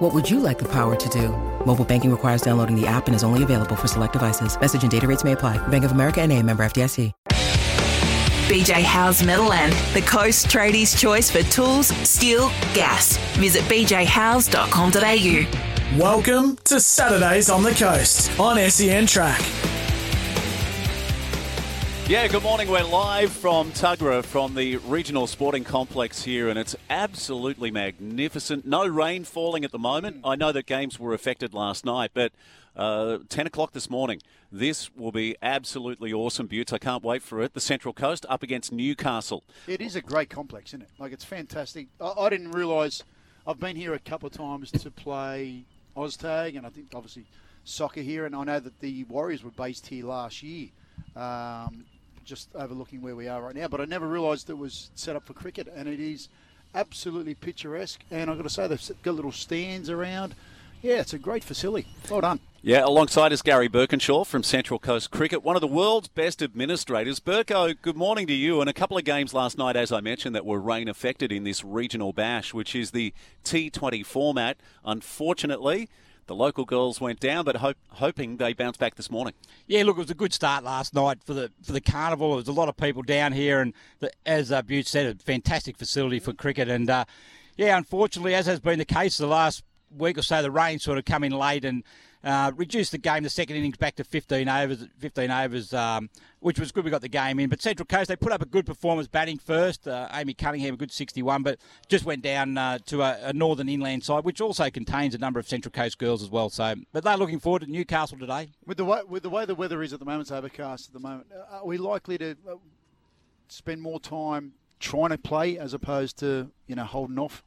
What would you like the power to do? Mobile banking requires downloading the app and is only available for select devices. Message and data rates may apply. Bank of America and a member FDIC. BJ Howes Metalland, the Coast Tradies' choice for tools, steel, gas. Visit bjhowes.com.au. Welcome to Saturdays on the Coast on SEN Track. Yeah, good morning. We're live from Tuggerah from the Regional Sporting Complex here, and it's absolutely magnificent. No rain falling at the moment. I know that games were affected last night, but uh, 10 o'clock this morning. This will be absolutely awesome, Buttes. I can't wait for it. The Central Coast up against Newcastle. It is a great complex, isn't it? Like, it's fantastic. I, I didn't realise, I've been here a couple of times to play OzTag, and I think obviously soccer here, and I know that the Warriors were based here last year. Um, just overlooking where we are right now, but I never realised it was set up for cricket, and it is absolutely picturesque. And I've got to say, they've got little stands around. Yeah, it's a great facility. Well done. Yeah, alongside us, Gary Birkinshaw from Central Coast Cricket, one of the world's best administrators. Burko, good morning to you. And a couple of games last night, as I mentioned, that were rain affected in this regional bash, which is the T20 format. Unfortunately, the local girls went down, but hope, hoping they bounce back this morning. Yeah, look, it was a good start last night for the for the carnival. There was a lot of people down here, and the, as uh, Butte said, a fantastic facility for cricket. And uh, yeah, unfortunately, as has been the case the last week or so, the rain sort of come in late and uh, reduced the game, the second innings back to 15 overs, 15 overs, um, which was good. We got the game in. But Central Coast, they put up a good performance batting first. Uh, Amy Cunningham, a good 61, but just went down uh, to a, a, northern inland side, which also contains a number of Central Coast girls as well. So, but they're looking forward to Newcastle today. With the way, with the way the weather is at the moment, it's overcast at the moment. Uh, are we likely to uh, spend more time trying to play as opposed to you know holding off?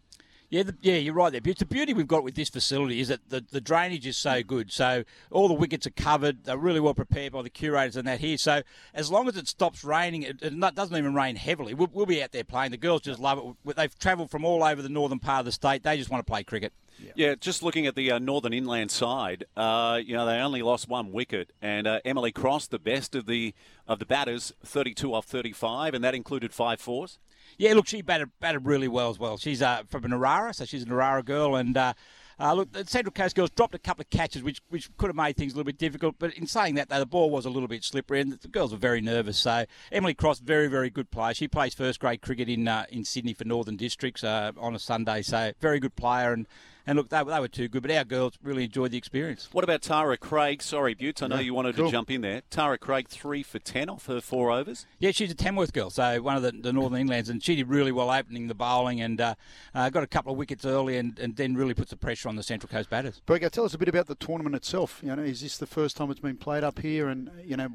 Yeah, the, yeah, you're right there. But the beauty we've got with this facility is that the, the drainage is so good. So all the wickets are covered. They're really well prepared by the curators and that here. So as long as it stops raining, it, it doesn't even rain heavily. We'll, we'll, be out there playing. The girls just love it. They've travelled from all over the northern part of the state. They just want to play cricket. Yeah, yeah just looking at the uh, northern inland side, uh, you know they only lost one wicket, and uh, Emily Cross, the best of the of the batters, 32 off 35, and that included five fours. Yeah, look, she batted batted really well as well. She's uh, from Narara, so she's a Narara girl, and. Uh, uh, look, the Central Coast girls dropped a couple of catches, which which could have made things a little bit difficult. But in saying that, though, the ball was a little bit slippery, and the girls were very nervous. So Emily Cross, very very good player. She plays first grade cricket in uh, in Sydney for Northern Districts uh, on a Sunday. So very good player, and and look, they, they were too good, but our girls really enjoyed the experience. What about Tara Craig? Sorry, Buttes, I know yeah, you wanted cool. to jump in there. Tara Craig, three for 10 off her four overs. Yeah, she's a Tamworth girl, so one of the, the Northern Inlands, and she did really well opening the bowling and uh, uh, got a couple of wickets early and, and then really puts the pressure on the Central Coast batters. Berger, tell us a bit about the tournament itself. You know, is this the first time it's been played up here? And, you know,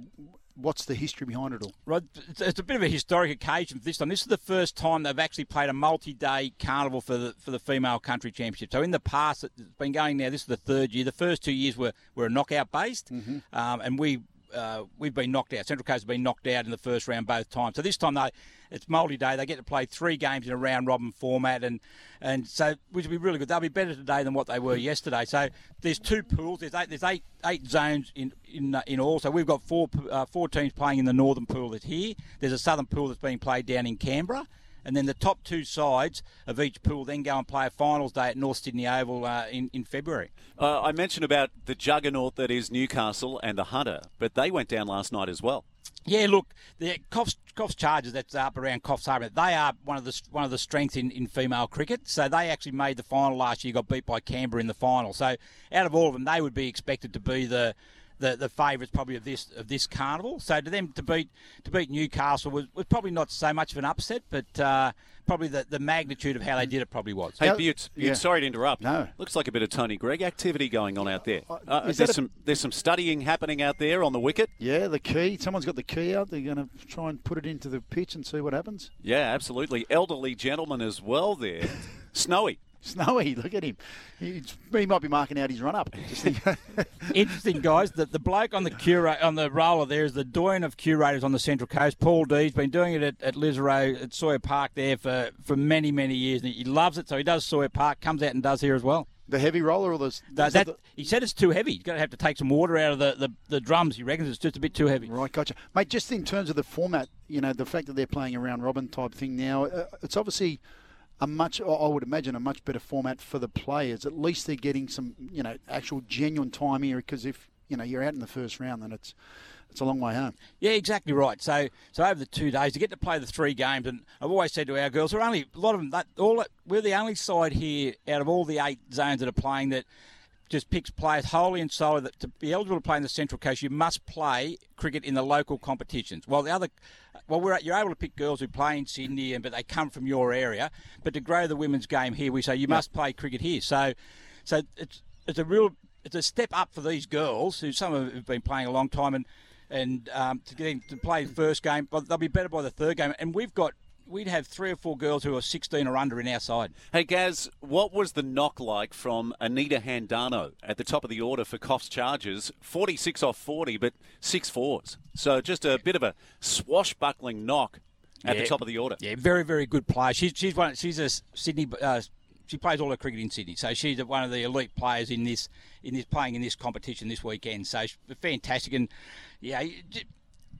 what's the history behind it all? Right, it's a bit of a historic occasion for this time. This is the first time they've actually played a multi-day carnival for the for the female country championship. So in the past, it's been going now. This is the third year. The first two years were were a knockout based, mm-hmm. um, and we uh, we've been knocked out. Central Coast have been knocked out in the first round both times. So this time they, it's multi-day. They get to play three games in a round-robin format, and and so which will be really good. They'll be better today than what they were yesterday. So there's two pools. There's eight. There's eight eight zones in in in all. So we've got four uh, four teams playing in the northern pool that's here. There's a southern pool that's being played down in Canberra and then the top two sides of each pool then go and play a finals day at North Sydney Oval uh, in, in February. Uh, I mentioned about the juggernaut that is Newcastle and the Hunter, but they went down last night as well. Yeah, look, the Coffs, Coffs Chargers that's up around Coffs Harbour. They are one of the one of the strengths in, in female cricket. So they actually made the final last year, got beat by Canberra in the final. So out of all of them, they would be expected to be the the, the favourites probably of this of this carnival. So to them to beat to beat Newcastle was, was probably not so much of an upset, but uh, probably the, the magnitude of how they did it probably was. Hey, Buttes, yeah. sorry to interrupt. No, looks like a bit of Tony Greig activity going on out there. Uh, uh there's some there's some studying happening out there on the wicket. Yeah, the key. Someone's got the key out. They're going to try and put it into the pitch and see what happens. Yeah, absolutely. Elderly gentleman as well there. Snowy. Snowy, look at him. He's, he might be marking out his run up. Interesting, guys. The, the bloke on the curate on the roller there is the doyen of curators on the Central Coast, Paul Dee's been doing it at, at at Sohier Park there for, for many, many years. And he loves it, so he does Sohier Park, comes out and does here as well. The heavy roller or the. That, that, he said it's too heavy. He's going to have to take some water out of the, the, the drums. He reckons it's just a bit too heavy. Right, gotcha. Mate, just in terms of the format, you know, the fact that they're playing a round robin type thing now, uh, it's obviously a much, I would imagine, a much better format for the players. At least they're getting some, you know, actual genuine time here because if, you know, you're out in the first round, then it's it's a long way home. Yeah, exactly right. So, so over the two days, to get to play the three games, and I've always said to our girls, we're only a lot of them. That, all we're the only side here out of all the eight zones that are playing that just picks players wholly and solely that to be eligible to play in the Central Coast, you must play cricket in the local competitions. While the other, well, we're, you're able to pick girls who play in Sydney, and but they come from your area. But to grow the women's game here, we say you yep. must play cricket here. So, so it's it's a real it's a step up for these girls who some of them have been playing a long time and and um, to get to play first game, but they'll be better by the third game. And we've got we'd have three or four girls who are 16 or under in our side. Hey, Gaz, what was the knock like from Anita Handano at the top of the order for Coffs Chargers? 46 off 40, but six fours. So just a bit of a swashbuckling knock at yeah. the top of the order. Yeah, very, very good player. She's, she's, one, she's a Sydney. Uh, she plays all her cricket in Sydney, so she's one of the elite players in this in this playing in this competition this weekend. So fantastic, and yeah,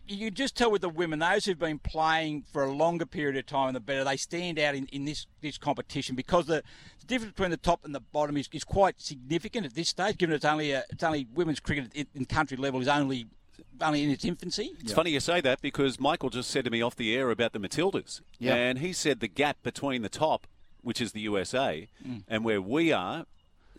you can just tell with the women, those who've been playing for a longer period of time, the better they stand out in, in this, this competition because the, the difference between the top and the bottom is, is quite significant at this stage, given it's only a, it's only women's cricket in country level is only only in its infancy. It's funny you say that because Michael just said to me off the air about the Matildas, and he said the gap between the top, which is the USA, mm. and where we are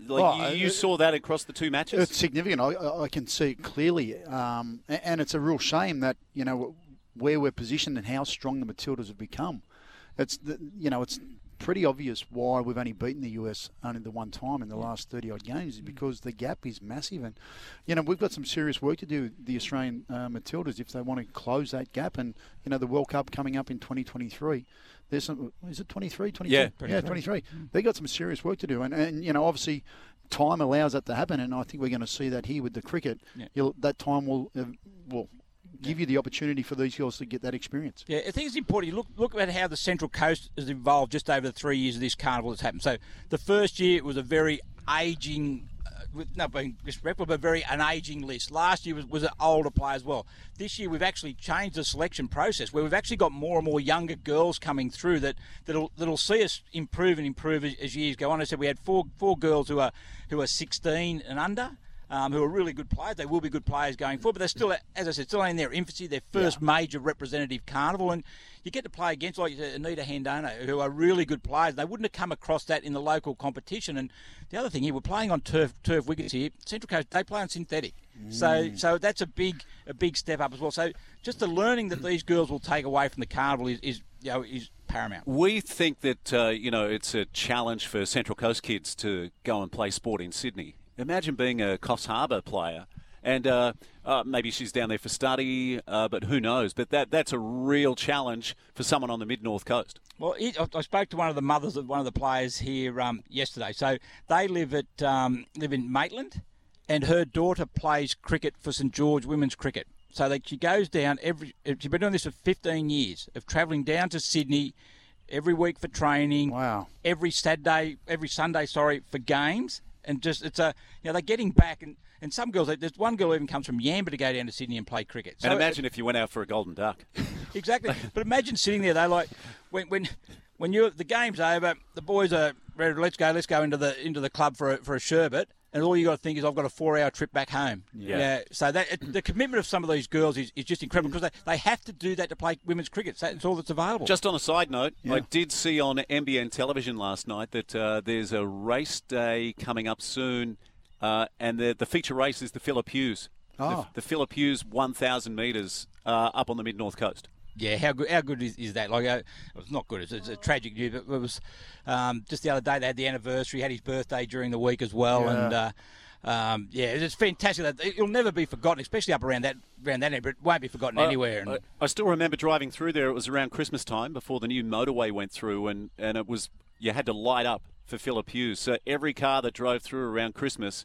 like oh, you, you, saw that across the two matches. It's significant. I, I can see it clearly, um, and it's a real shame that you know where we're positioned and how strong the Matildas have become. It's the, you know it's pretty obvious why we've only beaten the US only the one time in the last 30 odd games is because the gap is massive. And, you know, we've got some serious work to do, the Australian uh, Matildas, if they want to close that gap. And, you know, the World Cup coming up in 2023, there's some, is it 23, 22? Yeah, 23. Yeah, 23. Mm. They've got some serious work to do. And, and, you know, obviously time allows that to happen. And I think we're going to see that here with the cricket. Yeah. that time will, uh, will give you the opportunity for these girls to get that experience. Yeah, I think it's important. You look look at how the Central Coast has evolved just over the three years of this carnival that's happened. So the first year it was a very aging. Uh, with not being disrespectful, but very an aging list. Last year was, was an older player as well. This year we've actually changed the selection process where we've actually got more and more younger girls coming through that that'll that'll see us improve and improve as, as years go on. I said we had four four girls who are who are 16 and under um, who are really good players. They will be good players going forward, but they're still, as I said, still in their infancy, their first yeah. major representative carnival. And you get to play against, like Anita Handano, who are really good players. They wouldn't have come across that in the local competition. And the other thing here, we're playing on turf turf wickets here. Central Coast, they play on synthetic. Mm. So so that's a big a big step up as well. So just the learning that these girls will take away from the carnival is, is you know, is paramount. We think that uh, you know it's a challenge for Central Coast kids to go and play sport in Sydney. Imagine being a Coffs Harbour player. And uh, uh, maybe she's down there for study, uh, but who knows? But that that's a real challenge for someone on the mid north coast. Well, it, I spoke to one of the mothers of one of the players here um, yesterday. So they live at um, live in Maitland, and her daughter plays cricket for St George Women's Cricket. So that she goes down every. She's been doing this for 15 years of travelling down to Sydney every week for training. Wow. Every Saturday, every Sunday, sorry, for games and just it's a you know they're getting back and. And some girls, there's one girl even comes from Yamba to go down to Sydney and play cricket. So and imagine if you went out for a golden duck. exactly. But imagine sitting there. They like when when when you the game's over, the boys are ready. Let's go. Let's go into the into the club for a, for a sherbet and all you got to think is I've got a four-hour trip back home. Yeah. yeah so that the commitment of some of these girls is, is just incredible because they, they have to do that to play women's cricket. That's all that's available. Just on a side note, yeah. I did see on NBN television last night that uh, there's a race day coming up soon, uh, and the the feature race is the Phillip Hughes. Oh. The, the Phillip Hughes 1,000 metres uh, up on the mid north coast. Yeah, how good? How good is, is that? Like, uh, it's not good. It's, it's, a tragic news. But it was um, just the other day. They had the anniversary. Had his birthday during the week as well, yeah. and. Uh, um, yeah, it's fantastic. It'll never be forgotten, especially up around that around that area, but it won't be forgotten anywhere. I, I, still remember driving through there. It was around Christmas time before the new motorway went through, and, and it was you had to light up for Phillip Hughes. So every car that drove through around Christmas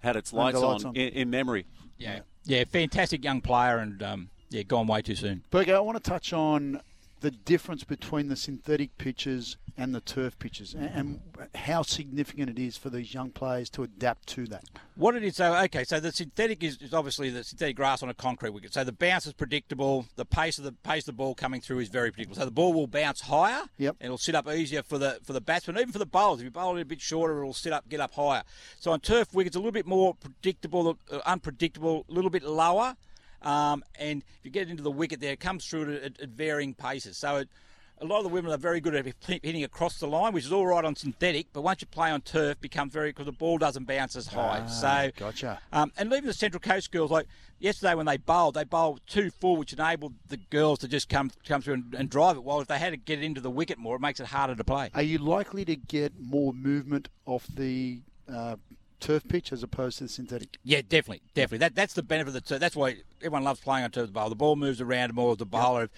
had its lights, lights on, on. In, in memory. Yeah, yeah, fantastic young player, and um, yeah, gone way too soon. Berger, I want to touch on the difference between the synthetic pitches and the turf pitches, and, how significant it is for these young players to adapt to that. What it is, so okay, so the synthetic is, is obviously the synthetic grass on a concrete wicket. So the bounce is predictable. The pace of the pace of the ball coming through is very predictable. So the ball will bounce higher. Yep. And it'll sit up easier for the for the batsman, even for the bowlers. If you bowl it a bit shorter, it'll sit up, get up higher. So on turf wickets, a little bit more predictable, uh, unpredictable, a little bit lower. Um, and if you get into the wicket there, it comes through at, at varying paces. So it, a lot of the women are very good at hitting across the line, which is all right on synthetic, but once you play on turf, becomes very because the ball doesn't bounce as high. Ah, so gotcha. Um, and even the Central Coast girls, like yesterday when they bowled, they bowled two full, which enabled the girls to just come come through and, and drive it. While if they had to get into the wicket more, it makes it harder to play. Are you likely to get more movement off the uh, turf pitch as opposed to the synthetic? Yeah, definitely, definitely. That that's the benefit of the That's why everyone loves playing on turf bowl. The ball moves around more as the bowler. If,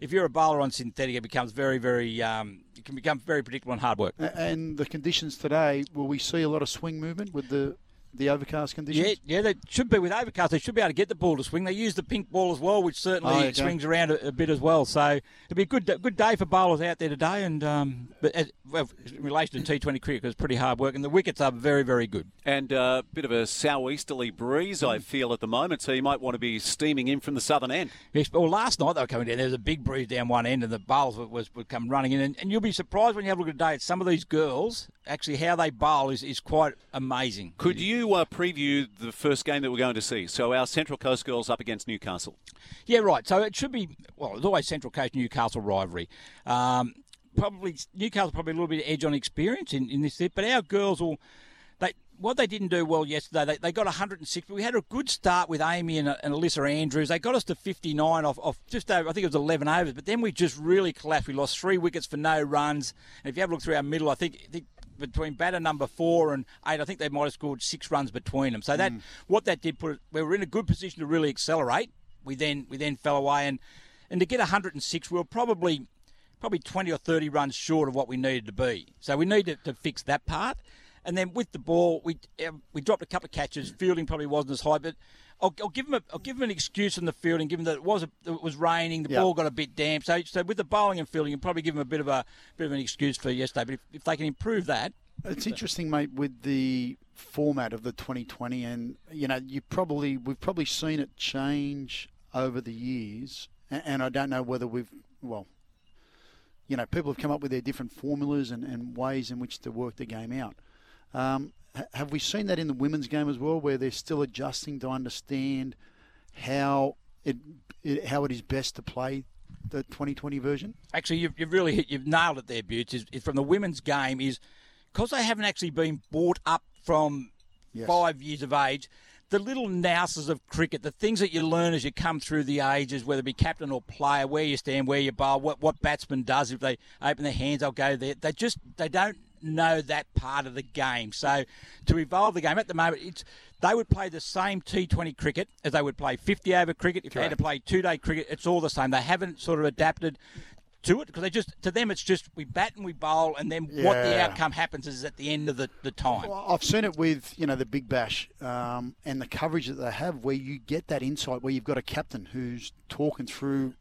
if you're a bowler on synthetic, it becomes very, very. Um, it can become very predictable and hard work. And the conditions today, will we see a lot of swing movement with the the overcast conditions? Yeah, yeah, they should be with overcast. They should be able to get the ball to swing. They use the pink ball as well, which certainly Oh, okay. swings around a, a bit as well. So it'll be a good good day for bowlers out there today. And um, but as, well, in relation to T20 cricket, it's pretty hard work, and the wickets are very very good. And a uh, bit of a southeasterly breeze, I feel, at the moment. So you might want to be steaming in from the southern end. Yes, Well, last night they were coming down. There was a big breeze down one end, and the bowls would, was, would come running in. And, and you'll be surprised when you have a look at the day at some of these girls. Actually, how they bowl is, is quite amazing. Could you uh, preview the first game that we're going to see? So our Central Coast girls up against Newcastle. Yeah, right. So it should be well. It's always Central Coast Newcastle rivalry. Um, probably Newcastle probably a little bit of edge on experience in, in this, but our girls will. They what they didn't do well yesterday. They, they got 106, but we had a good start with Amy and, and Alyssa Andrews. They got us to 59 off, off just over. I think it was 11 overs, but then we just really collapsed. We lost three wickets for no runs. And if you have a look through our middle, I think. I think between batter number four and eight, I think they might have scored six runs between them. So that mm. what that did put us we were in a good position to really accelerate. We then we then fell away and and to get 106, we were probably probably 20 or 30 runs short of what we needed to be. So we need to, to fix that part. And then with the ball, we we dropped a couple of catches. Fielding probably wasn't as high, but I'll, I'll give them a, I'll give them an excuse in the fielding, given that it was a, it was raining, the Yeah. ball got a bit damp. So so with the bowling and fielding, you probably give them a bit of a bit of an excuse for yesterday. But if, if they can improve that, It's interesting, mate, with the format of the 2020, and you know, you probably we've probably seen it change over the years, and, and I don't know whether we've well, you know, people have come up with their different formulas and, and ways in which to work the game out. Um, have we seen that in the women's game as well, where they're still adjusting to understand how it, it how it is best to play the 2020 version? actually you've, you've really hit, you've nailed it there, Butts. Is, is from the women's game is because they haven't actually been brought up from Yes. five years of age. The little nouses of cricket, the things that you learn as you come through the ages, whether it be captain or player, where you stand, where you bowl, what what batsman does if they open their hands, they'll go there. They just they don't know that part of the game. So to evolve the game at the moment, it's they would play the same T20 cricket as they would play 50 over cricket. If they had to play two day cricket, it's all the same. They haven't sort of adapted to it because they just to them it's just we bat and we bowl and then what the outcome happens is at the end of the, the time. Well, I've seen it with you know the Big Bash um, and the coverage that they have, where you get that insight, where you've got a captain who's talking through,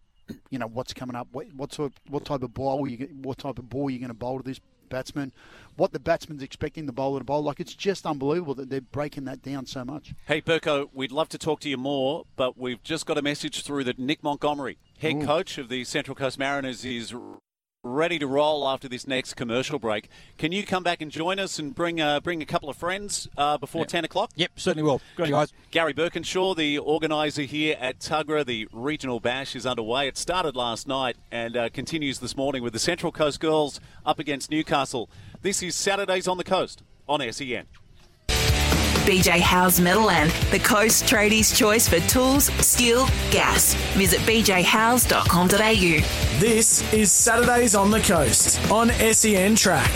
you know what's coming up, what what sort, what type of ball you, what type of ball you're going to bowl to this batsman, what the batsman's expecting the bowler to bowl. Like it's just unbelievable that they're breaking that down so much. Hey, Burko, we'd love to talk to you more, but we've just got a message through that Nick Montgomery, head coach of the Central Coast Mariners, is ready to roll after this next commercial break. Can you come back and join us and bring uh, bring a couple of friends uh, before 10 o'clock? Yep, certainly will. Good guys. Gary Birkinshaw, the organiser here at Tuggerah, the regional bash is underway. It started last night and uh, continues this morning with the Central Coast girls up against Newcastle. This is Saturdays on the Coast on SEN. BJ Howe's Meadowland, the Coast Tradies' choice for tools, steel, gas. Visit bjhowes.com.au. This is Saturdays on the Coast on SEN Track.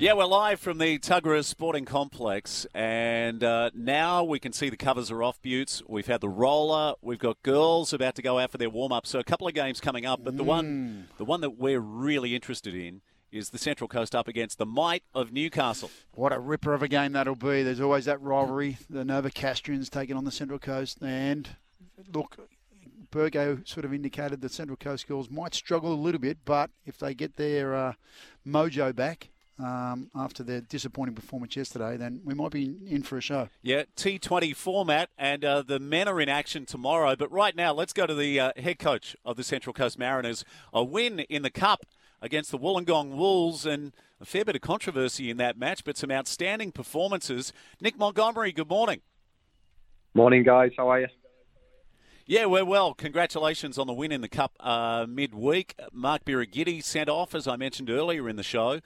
Yeah, we're live from the Tuggerah Sporting Complex, and uh, now we can see the covers are off, Buttes. We've had the roller. We've got girls about to go out for their warm up. So a couple of games coming up, but the one, the one that we're really interested in is the Central Coast up against the might of Newcastle. What a ripper of a game that'll be. There's always that rivalry. The Novocastrians taking on the Central Coast. And look, Burgo sort of indicated the Central Coast girls might struggle a little bit, but if they get their uh, mojo back, um, after their disappointing performance yesterday, then we might be in for a show. Yeah, T20 format, and uh, the men are in action tomorrow. But right now, let's go to the uh, head coach of the Central Coast Mariners. A win in the Cup against the Wollongong Wolves, and a fair bit of controversy in that match, but some outstanding performances. Nick Montgomery, good morning. Morning, guys. How are you? Yeah, we're well. Congratulations on the win in the Cup uh, midweek. Mark Birighitti sent off, as I mentioned earlier in the show.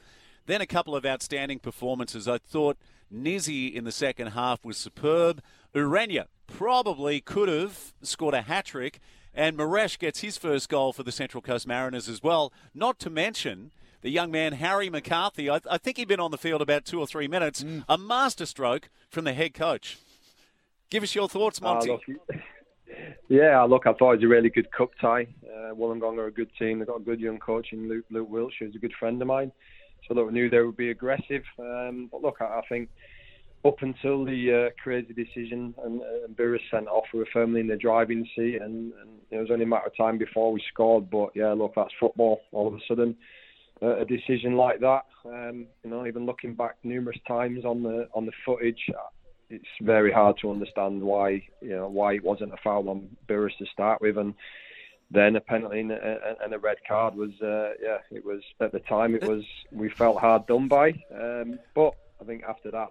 Then a couple of outstanding performances. I thought Nizzi in the second half was superb. Urena probably could have scored a hat trick. And Moresche gets his first goal for the Central Coast Mariners as well. Not to mention the young man Harry McCarthy. I, I think he'd been on the field about two or three minutes. Mm. A masterstroke from the head coach. Give us your thoughts, ah, Monty. Uh, look, yeah, look, I thought it was a really good cup tie. Uh, Wollongong are a good team. They've got a good young coach in Luke, Luke Wilkshire. He's a good friend of mine. So look, we knew they would be aggressive. Um, but look, I, I think up until the uh, crazy decision and, uh, and Burris sent off, we were firmly in the driving seat, and, and, it was only a matter of time before we scored. But yeah, look, that's football. All of a sudden, uh, a decision like that, um, you know, even looking back numerous times on the on the footage, it's very hard to understand why you know why it wasn't a foul on Burris to start with, and then a penalty and a, and a red card was uh, yeah it was at the time it was we felt hard done by um, but I think after that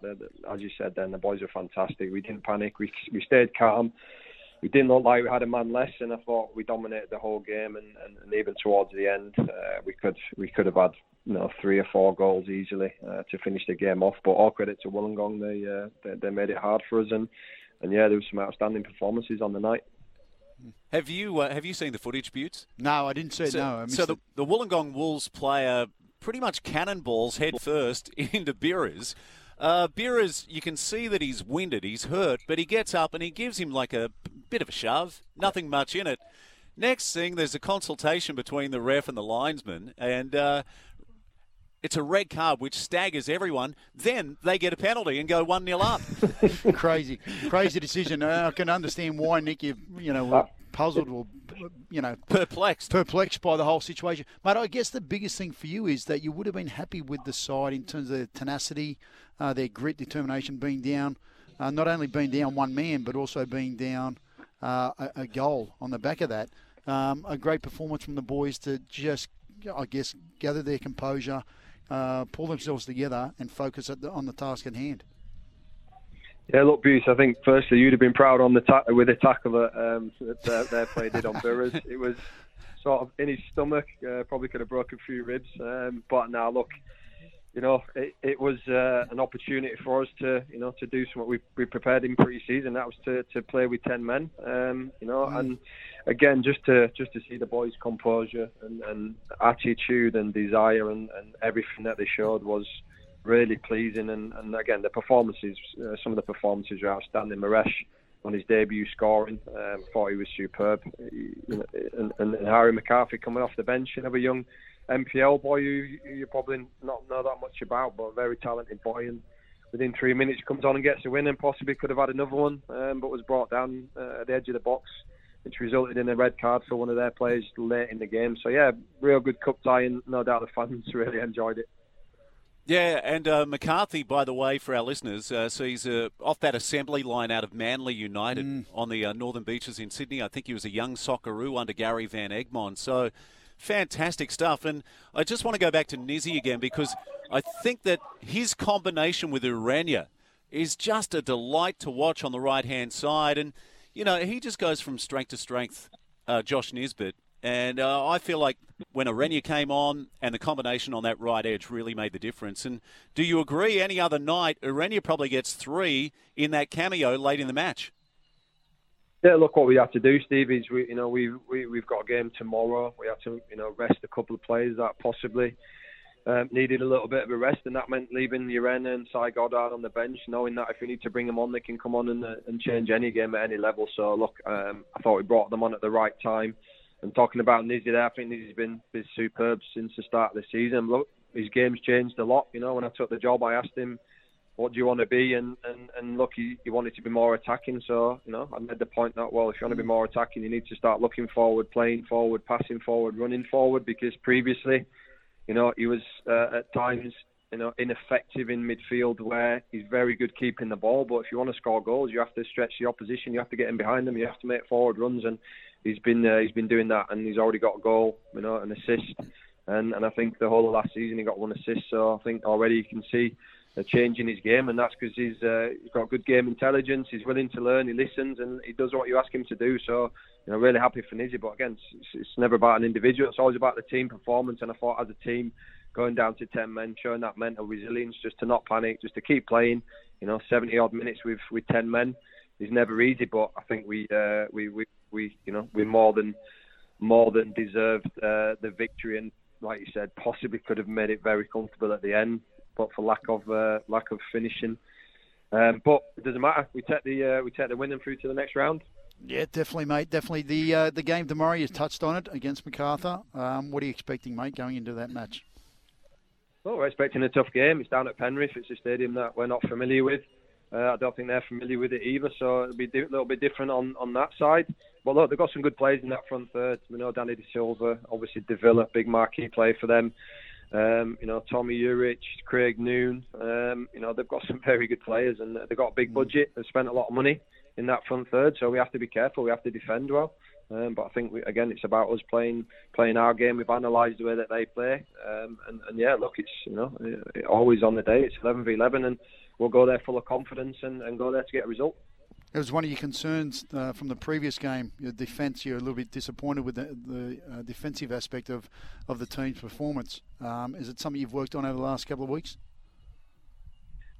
as you said then the boys were fantastic we didn't panic we we stayed calm we didn't look like we had a man less and I thought we dominated the whole game and, and, and even towards the end uh, we could we could have had you know three or four goals easily uh, to finish the game off but all credit to Wollongong they, uh, they they made it hard for us and and yeah there was some outstanding performances on the night. Have you uh, have you seen the footage, Buttes? No, I didn't see it. So, no, so the, the Wollongong Wolves player pretty much cannonballs head first into Birras. Uh, Birras, you can see that he's winded, he's hurt, but he gets up and he gives him like a bit of a shove. Nothing much in it. Next thing, there's a consultation between the ref and the linesman, and uh, it's a red card which staggers everyone. Then they get a penalty and go 1 0 up. crazy, crazy decision. Uh, I can understand why, Nick, you, you know, were puzzled or, you know, perplexed. Perplexed by the whole situation. But I guess the biggest thing for you is that you would have been happy with the side in terms of their tenacity, uh, their grit, determination, being down, uh, not only being down one man, but also being down uh, a, a, goal on the back of that. Um, a great performance from the boys to just, I guess, gather their composure uh, pull themselves together and focus the, on the task at hand. Yeah, look, Bruce. I think firstly you'd have been proud on the ta- with the tackle that, um, that uh, their play did on Burrows. It was sort of in his stomach. Uh, probably could have broken a few ribs. Um, but now, look, you know, it, it was uh, an opportunity for us to, you know, to do something we, we prepared in pre-season. That was to, to play with ten men, um, you know, mm. and again, just to just to see the boys' composure and, and attitude and desire and, and everything that they showed was really pleasing. And, and again, the performances, uh, some of the performances were outstanding. Moresche on his debut scoring, um, thought he was superb. Know, and, and Harry McCarthy coming off the bench, another young NPL boy who you probably not know that much about, but a very talented boy. And within three minutes comes on and gets a win, and possibly could have had another one, um, but was brought down uh, at the edge of the box, which resulted in a red card for one of their players late in the game. So yeah, real good cup tie, and no doubt the fans really enjoyed it. Yeah, and uh, McCarthy, by the way, for our listeners, uh, so he's uh, off that assembly line out of Manly United mm. on the uh, Northern Beaches in Sydney. I think he was a young Socceroo under Gary Van Egmond. So fantastic stuff. And I just want to go back to Nizzi again because I think that his combination with Urena is just a delight to watch on the right hand side. And, you know, he just goes from strength to strength, uh, Josh Nisbet. And uh, I feel like when Urena came on and the combination on that right edge really made the difference. And do you agree any other night, Urena probably gets three in that cameo late in the match? Yeah, look what we have to do, Steve. Is we, you know, we we we've got a game tomorrow. We have to, you know, rest a couple of players that possibly um, needed a little bit of a rest, and that meant leaving Urena and Cy Goddard on the bench, knowing that if we need to bring them on, they can come on and, uh, and change any game at any level. So look, um, I thought we brought them on at the right time. And talking about Nizzi there, I think Nizzi's been, been superb since the start of the season. Look, his game's changed a lot. You know, when I took the job, I asked him, "What do you want to be?" And and, and look, he, he wanted to be more attacking. So you know, I made the point that well, if you want to be more attacking, you need to start looking forward, playing forward, passing forward, running forward. Because previously, you know, he was uh, at times you know, ineffective in midfield where he's very good keeping the ball. But if you want to score goals, you have to stretch the opposition. You have to get in behind them. You have to make forward runs, and he's been uh, he's been doing that, and he's already got a goal, you know, an assist, and and I think the whole of last season he got one assist. So I think already you can see a change in his game, and that's because he's uh, he's got good game intelligence. He's willing to learn. He listens, and he does what you ask him to do. So you know, really happy for Nizzy. But again, it's, it's never about an individual. It's always about the team performance. And I thought as a team, going down to ten men, showing that mental resilience, just to not panic, just to keep playing. You know, 70 odd minutes with with ten men is never easy, but I think we uh, we we we you know we more than more than deserved uh, the victory, and like you said, possibly could have made it very comfortable at the end, but for lack of uh, lack of finishing. Um, but it doesn't matter. We take the uh, we take the winning through to the next round. Yeah, definitely, mate. Definitely. The uh, the game tomorrow, you touched on it against Macarthur. Um, what are you expecting, mate, going into that match? Well, we're expecting a tough game. It's down at Penrith. It's a stadium that we're not familiar with. Uh, I don't think they're familiar with it either, so it'll be a little bit different on, on that side. But look, they've got some good players in that front third. We know Danny De Silva, obviously Davila, big marquee player for them. Um, you know, Tomi Juric, Craig Noone. Um, you know, they've got some very good players and they've got a big budget. They've spent a lot of money in that front third, so we have to be careful. We have to defend well. Um, but I think we, again, it's about us playing playing our game. We've analysed the way that they play, um, and, and yeah, look, it's you know always on the day. It's 11 v 11, and we'll go there full of confidence and, and go there to get a result. It was one of your concerns uh, from the previous game. Your defence, you're a little bit disappointed with the, the uh, defensive aspect of, of the team's performance. Um, is it something you've worked on over the last couple of weeks?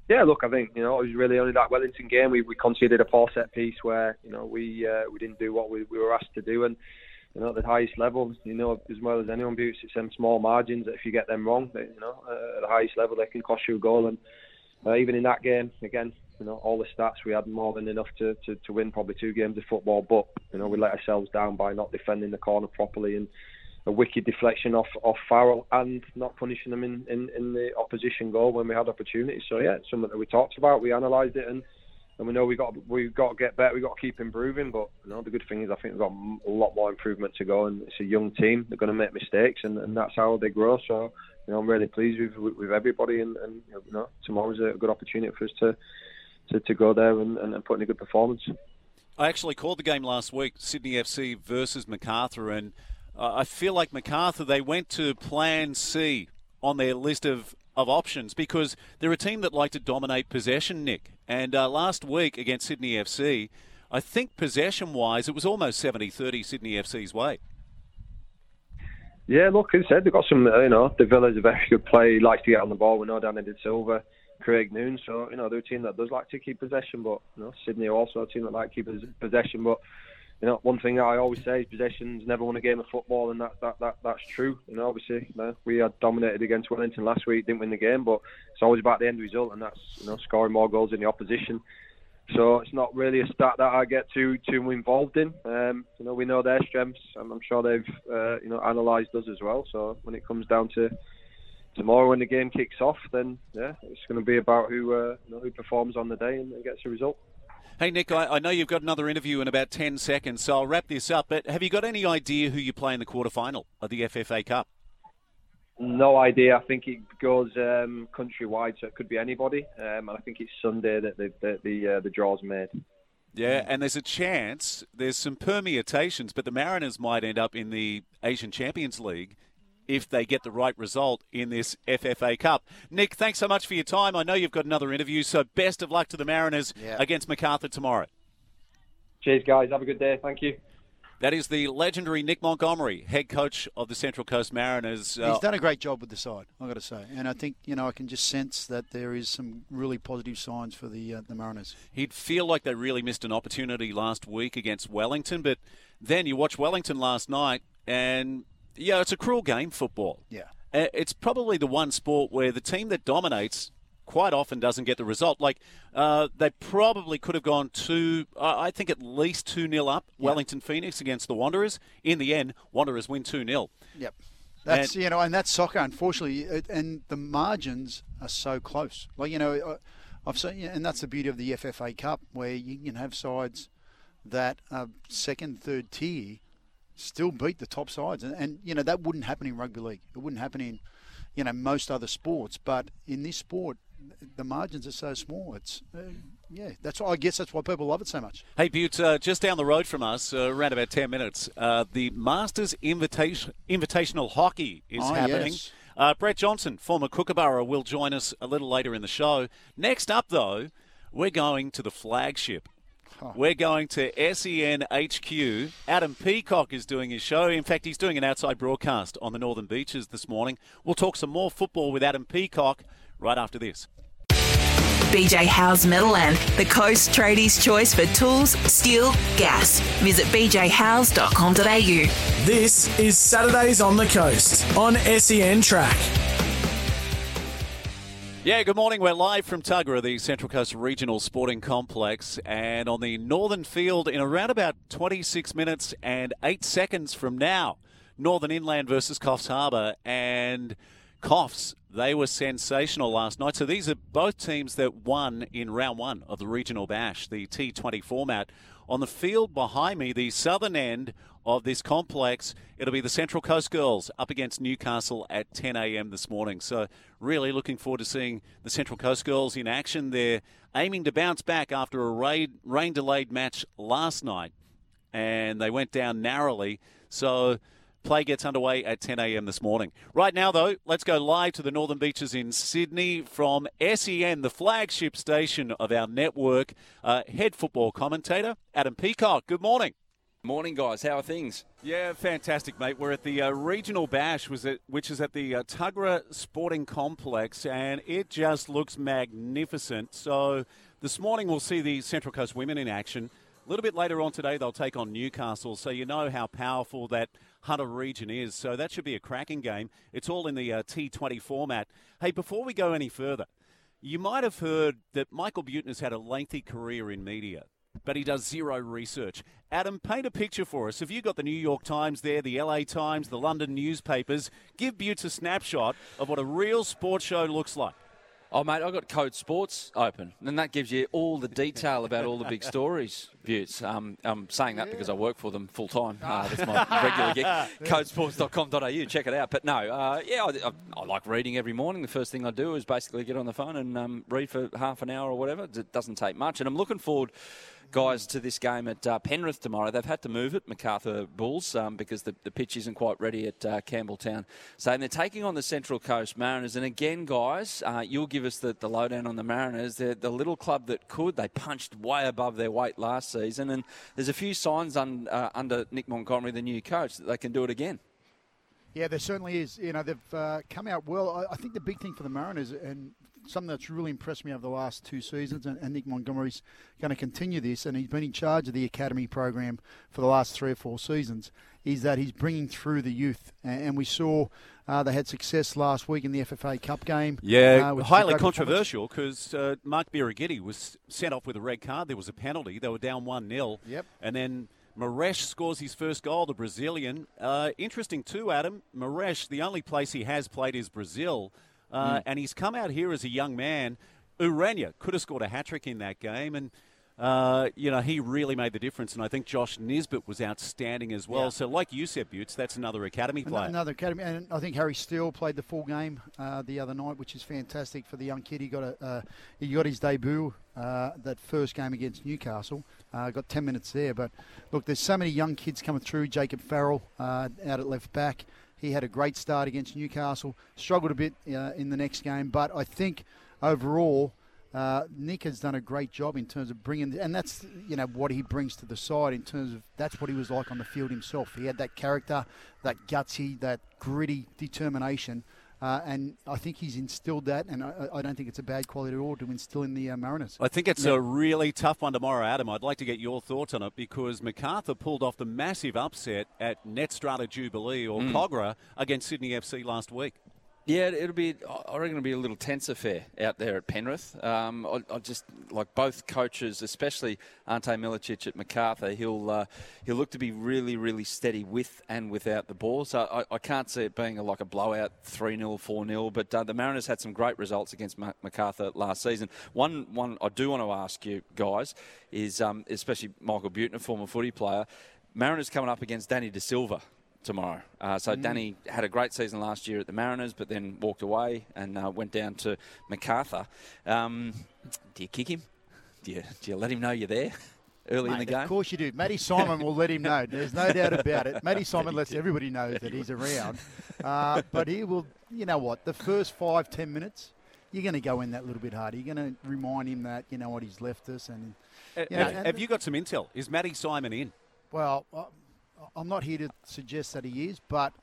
Yeah, look, I think you know it was really only that Wellington game we, we conceded a poor set piece where you know we uh, we didn't do what we, we were asked to do, and you know at the highest level, you know as well as anyone, Boots, it's them small margins that if you get them wrong, they, you know uh, at the highest level they can cost you a goal, and uh, even in that game, again, you know all the stats we had more than enough to, to, to win probably two games of football, but you know we let ourselves down by not defending the corner properly and a wicked deflection off off Farrell and not punishing them in, in, in the opposition goal when we had opportunities. So yeah, it's something that we talked about. We analysed it and and we know we got we got to get better. We got to keep improving. But you know the good thing is I think we've got a lot more improvement to go. And it's a young team. They're going to make mistakes and, and that's how they grow. So you know I'm really pleased with with, with everybody and, and you know tomorrow's a good opportunity for us to to, to go there and, and, and put in a good performance. I actually called the game last week, Sydney FC versus Macarthur, and uh, I feel like Macarthur, they went to plan C on their list of, of options because they're a team that like to dominate possession, Nick. And uh, last week against Sydney FC, I think possession wise, it was almost 70 30 Sydney FC's way. Yeah, look, as I said, they've got some, uh, you know, Davila's a very good player. He likes to get on the ball. We know Danny De Silva, Craig Noone. So, you know, they're a team that does like to keep possession, but, you know, Sydney are also a team that like to keep possession. But you know, one thing I always say is possessions never won a game of football, and that, that, that that's true. You know, obviously, you know, we had dominated against Wellington last week, didn't win the game, but it's always about the end result, and that's you know scoring more goals than the opposition. So it's not really a stat that I get too too involved in. Um, you know, we know their strengths, and I'm sure they've uh, you know analysed us as well. So when it comes down to tomorrow when the game kicks off, then yeah, it's going to be about who uh, you know, who performs on the day and, and gets the result. Hey, Nick, I, I, know you've got another interview in about 10 seconds, so I'll wrap this up. But have you got any idea who you play in the quarterfinal of the FFA Cup? No idea. I think it goes um, countrywide, so it could be anybody. Um, and I think it's Sunday that the the the, uh, the draw's made. Yeah, and there's a chance, there's some permutations, but the Mariners might end up in the Asian Champions League if they get the right result in this FFA Cup. Nick, thanks so much for your time. I know you've got another interview, so best of luck to the Mariners yeah. against Macarthur tomorrow. Cheers, guys. Have a good day. Thank you. That is the legendary Nick Montgomery, head coach of the Central Coast Mariners. Uh, He's done a great job with the side, I've got to say. And I think, you know, I can just sense that there is some really positive signs for the, uh, the Mariners. He'd feel like they really missed an opportunity last week against Wellington, but then you watch Wellington last night and yeah, it's a cruel game, football. Yeah. It's probably the one sport where the team that dominates quite often doesn't get the result. Like uh, they probably could have gone two, uh, I think at least two 0 up. Wellington Phoenix against the Wanderers. In the end, Wanderers win two 0 Yep. That's you know, and that's soccer. Unfortunately, it, and the margins are so close. Like you know, I've seen, and that's the beauty of the FFA Cup, where you can have sides that are second, third tier still beat the top sides, and, and you know that wouldn't happen in rugby league. It wouldn't happen in you know most other sports, but in this sport, the margins are so small. It's uh, yeah, that's why I guess that's why people love it so much. Hey, Butte, uh, just down the road from us, uh, around about 10 minutes, uh, the Masters Invitation, Invitational Hockey is Oh, happening. yes. Uh, Brett Johnson, former Kookaburra, will join us a little later in the show. Next up, though, we're going to the flagship. We're going to SEN HQ. Adam Peacock is doing his show. In fact, he's doing an outside broadcast on the Northern Beaches this morning. We'll talk some more football with Adam Peacock right after this. BJ Howe's Meadowland, the Coast Tradies' choice for tools, steel, gas. Visit bjhowes.com.au. This is Saturdays on the Coast on SEN Track. Yeah, good morning. We're live from Tuggerah, the Central Coast Regional Sporting Complex, and on the northern field in around about 26 minutes and 8 seconds from now, Northern Inland versus Coffs Harbour. And Coffs, they were sensational last night. So these are both teams that won in round one of the Regional Bash, the T20 format. On the field behind me, the southern end of this complex, it'll be the Central Coast Girls up against Newcastle at 10 a.m. this morning. So, really looking forward to seeing the Central Coast Girls in action. They're aiming to bounce back after a rain delayed match last night, and they went down narrowly. So, Play gets underway at 10 a.m. this morning. Right now, though, let's go live to the Northern Beaches in Sydney from SEN, the flagship station of our network. Uh, head football commentator, Adam Peacock. Good morning. Morning, guys. How are things? Yeah, fantastic, mate. We're at the uh, regional bash, which is at the uh, Tuggerah Sporting Complex, and it just looks magnificent. So this morning we'll see the Central Coast women in action. A little bit later on today, they'll take on Newcastle, so you know how powerful that Hunter region is. So that should be a cracking game. It's all in the uh, T20 format. Hey, before we go any further, you might have heard that Michael Buettner has had a lengthy career in media, but he does zero research. Adam, paint a picture for us. Have you got the New York Times there, the LA Times, the London newspapers? Give Butts a snapshot of what a real sports show looks like. Oh, mate, I've got Code Sports open, and that gives you all the detail about all the big stories, Views. Um, I'm saying that because I work for them full time. Uh, that's my regular gig. Codesports.com.au, check it out. But no, uh, yeah, I, I, I like reading every morning. The first thing I do is basically get on the phone and um, read for half an hour or whatever. It doesn't take much. And I'm looking forward guys to this game at uh, Penrith tomorrow. They've had to move it, Macarthur Bulls, um, because the, the pitch isn't quite ready at uh, Campbelltown. So they're taking on the Central Coast Mariners. And again, guys, uh, you'll give us the, the lowdown on the Mariners. They're the little club that could. They punched way above their weight last season. And there's a few signs un, uh, under Nick Montgomery, the new coach, that they can do it again. Yeah, there certainly is. You know, they've uh, come out well. I, I think the big thing for the Mariners and something that's really impressed me over the last two seasons, and, and Nick Montgomery's going to continue this, and he's been in charge of the academy program for the last three or four seasons, is that he's bringing through the youth. And, and we saw uh, they had success last week in the FFA Cup game. Yeah, uh, was highly controversial because uh, Mark Birighitti was sent off with a red card. There was a penalty. They were down 1 0. Yep. And then Moresche scores his first goal, the Brazilian. Uh, interesting, too, Adam. Moresche, the only place he has played is Brazil. Uh, Hmm. And he's come out here as a young man. Urena could have scored a hat trick in that game. And. Uh, you know, he really made the difference, and I think Josh Nisbet was outstanding as well. Yeah. So, like you said, Butts, that's another academy player. Another academy, and I think Harry Steele played the full game uh, the other night, which is fantastic for the young kid. He got a uh, he got his debut uh, that first game against Newcastle. Uh, got ten minutes there, but look, there's so many young kids coming through. Jacob Farrell uh, out at left back. He had a great start against Newcastle. Struggled a bit uh, in the next game, but I think overall. Uh, Nick has done a great job in terms of bringing, and that's you know what he brings to the side in terms of that's what he was like on the field himself. He had that character, that gutsy, that gritty determination, uh, and I think he's instilled that. And I, I don't think it's a bad quality at all to instill in the uh, Mariners. I think it's a really tough one tomorrow, Adam. I'd like to get your thoughts on it because MacArthur pulled off the massive upset at Netstrata Jubilee or Kogarah against Sydney FC last week. Yeah, it'll be. I reckon it'll be a little tense affair out there at Penrith. Um, I, I, just like both coaches, especially Ante Milicic at Macarthur. He'll uh, he'll look to be really, really steady with and without the ball. So I, I can't see it being a, like a blowout, three 0 four 0 But uh, the Mariners had some great results against Macarthur last season. One one I do want to ask you guys is, um, especially Michael Buettner, former footy player. Mariners coming up against Danny De Silva tomorrow. Uh, so mm. Danny had a great season last year at the Mariners, but then walked away and uh, went down to Macarthur. Um, do you kick him? Do you, do you let him know you're there? Early Mate, in the game? Of course you do. Matty Simon will let him know. There's no doubt about it. Matty Simon lets everybody know that he's around. Uh, but he will, you know what, the first five, ten minutes, you're going to go in that little bit harder. You're going to remind him that, you know what, he's left us. And, uh, you know, have, have you got some intel? Is Matty Simon in? Well, I'm not here to suggest that he is, but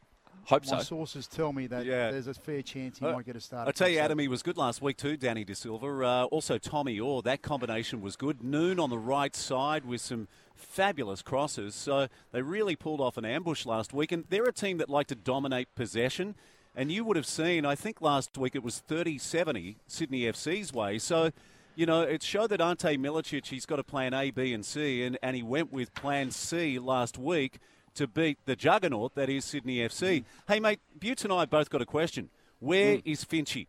Hope my so. sources tell me that yeah. there's a fair chance he uh, might get a start. I tell you, Adam, he was good last week too. Danny De Silva, uh, also Tommy Oar. That combination was good. Noone on the right side with some fabulous crosses. So they really pulled off an ambush last week, and they're a team that like to dominate possession. And you would have seen, I think last week it was 30-70 Sydney FC's way. So you know, it showed that Ante Milicic, he's got a plan A, B, and C, and, and he went with plan C last week to beat the juggernaut that is Sydney FC. Mm. Hey, mate, Butts and I both got a question. Where mm. is Finchy?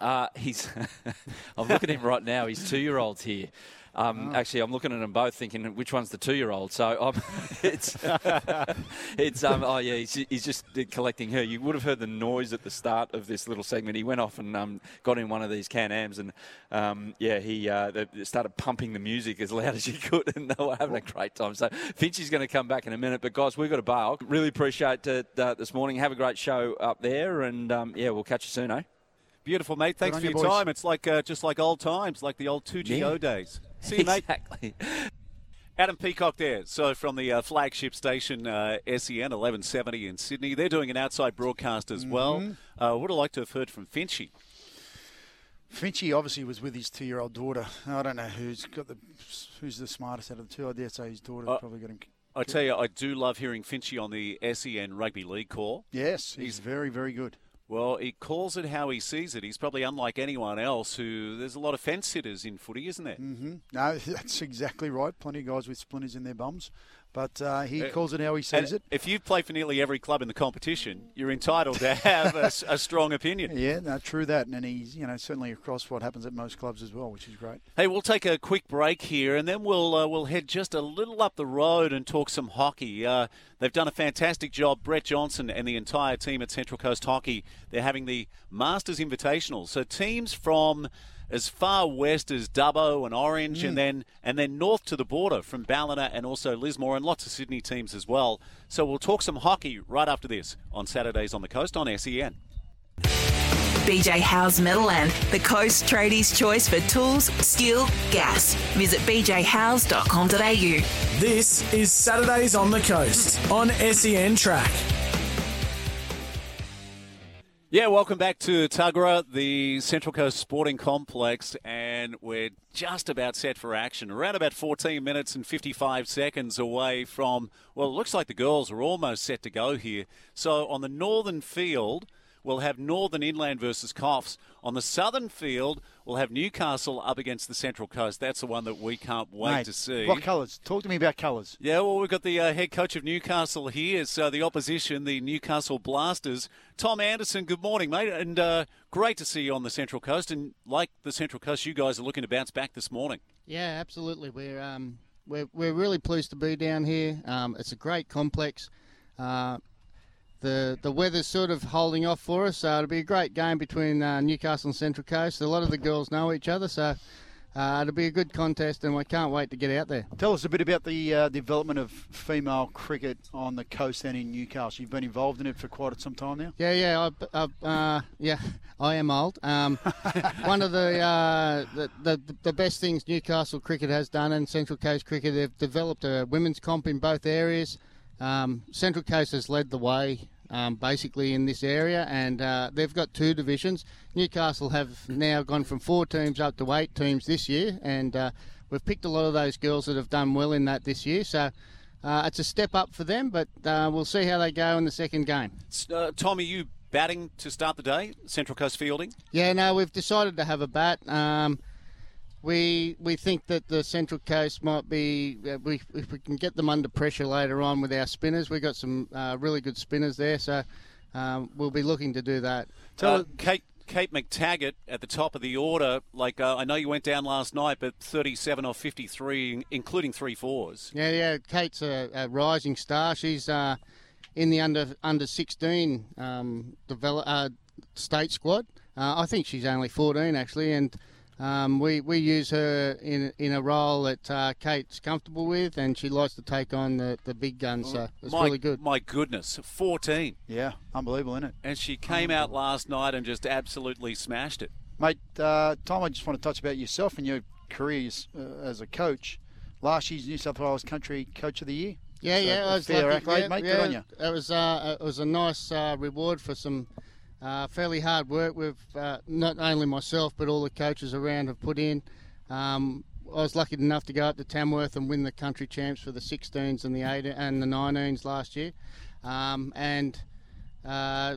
Uh, he's. I'm looking at him right now. He's two year olds here. Um, oh. Actually, I'm looking at them both, thinking which one's the two-year-old. So um, it's it's um, oh yeah, he's, he's, just collecting her. You would have heard the noise at the start of this little segment. He went off and um, got in one of these Can-Ams, and um, yeah, he uh, started pumping the music as loud as he could, and they were having a great time. So Finchy's going to come back in a minute, but guys, we've got a bail. Really appreciate it uh, this morning. Have a great show up there, and um, yeah, we'll catch you soon, eh? Beautiful, mate. Thanks for your you, time. It's like uh, just like old times, like the old 2GO yeah. days. See you, mate. Exactly. Adam Peacock there. So from the uh, flagship station uh, SEN 1170 in Sydney, they're doing an outside broadcast as mm-hmm. well. Uh, would have liked to have heard from Finchy. Finchy obviously was with his two-year-old daughter. I don't know who's got the who's the smartest out of the two. I dare say his daughter uh, probably got him. I tell you, I do love hearing Finchy on the SEN Rugby League call. Yes, he's, he's very, very good. Well, he calls it how he sees it. He's probably unlike anyone else who there's a lot of fence sitters in footy, isn't there? Mm-hmm. No, that's exactly right. Plenty of guys with splinters in their bums. But uh, he uh, calls it how he sees it. If you play for nearly every club in the competition, you're entitled to have a, a, strong opinion. Yeah, no, true that. And he's, you know, certainly across what happens at most clubs as well, which is great. Hey, we'll take a quick break here, and then we'll uh, we'll head just a little up the road and talk some hockey. Uh, they've done a fantastic job. Brett Johnson and the entire team at Central Coast Hockey. They're having the Masters Invitational. So teams from as far west as Dubbo and Orange, mm. and then and then north to the border from Ballina and also Lismore, and lots of Sydney teams as well. So we'll talk some hockey right after this on Saturdays on the Coast on SEN. BJ Howes Meadowland, the Coast Tradies' choice for tools, steel, gas. Visit bjhowes.com.au. This is Saturdays on the Coast on SEN Track. Yeah, welcome back to Tuggerah, the Central Coast Sporting Complex, and we're just about set for action. Around about 14 minutes and 55 seconds away from, well, it looks like the girls are almost set to go here. So on the northern field, we'll have Northern Inland versus Coffs. On the southern field, we'll have Newcastle up against the Central Coast. That's the one that we can't wait Mate, to see. What colours? Talk to me about colours. Yeah, well, we've got the uh, head coach of Newcastle here. So the opposition, the Newcastle Blasters. Tom Anderson, good morning, mate. And uh, great to see you on the Central Coast. And like the Central Coast, you guys are looking to bounce back this morning. Yeah, absolutely. We're, um, we're, we're really pleased to be down here. Um, it's a great complex. Uh, the the weather's sort of holding off for us, so it'll be a great game between uh, Newcastle and Central Coast. A lot of the girls know each other, so uh, it'll be a good contest, and we can't wait to get out there. Tell us a bit about the uh, development of female cricket on the coast and in Newcastle. You've been involved in it for quite some time now. Yeah, yeah, I, I, uh, yeah. I am old. Um, one of the, uh, the, the the best things Newcastle cricket has done, and Central Coast cricket, they've developed a women's comp in both areas. Um, Central Coast has led the way um, basically in this area, and uh, they've got two divisions. Newcastle have now gone from four teams up to eight teams this year, and uh, we've picked a lot of those girls that have done well in that this year. So. Uh, it's a step up for them, but uh, we'll see how they go in the second game. Uh, Tommy, you batting to start the day, Central Coast Fielding? Yeah, no, we've decided to have a bat. Um, we we think that the Central Coast might be uh, we if we can get them under pressure later on with our spinners. We've got some uh, really good spinners there, so um, we'll be looking to do that. Uh, Kate Kate McTaggart at the top of the order. Like uh, I know you went down last night, but 37 or 53, including three fours. Yeah, yeah. Kate's a, a rising star. She's uh, in the under under 16 um, develop, uh, state squad. Uh, I think she's only 14 actually, and um, we we use her in in a role that uh, Kate's comfortable with, and she likes to take on the, the big guns. So it's my, really good. My goodness, 14. Yeah, unbelievable, isn't it? And she came out last night and just absolutely smashed it. Mate, uh, Tom, I just want to touch about yourself and your career uh, as a coach. Last year's New South Wales Country Coach of the Year. Yeah, So, yeah, I was fair lucky. accolade, yeah, mate. yeah, Good on you. It was uh, it was a nice uh, reward for some uh, fairly hard work with uh, not only myself but all the coaches around have put in. Um, I was lucky enough to go up to Tamworth and win the country champs for the 16s and the 8 and the 19s last year, um, and. Uh,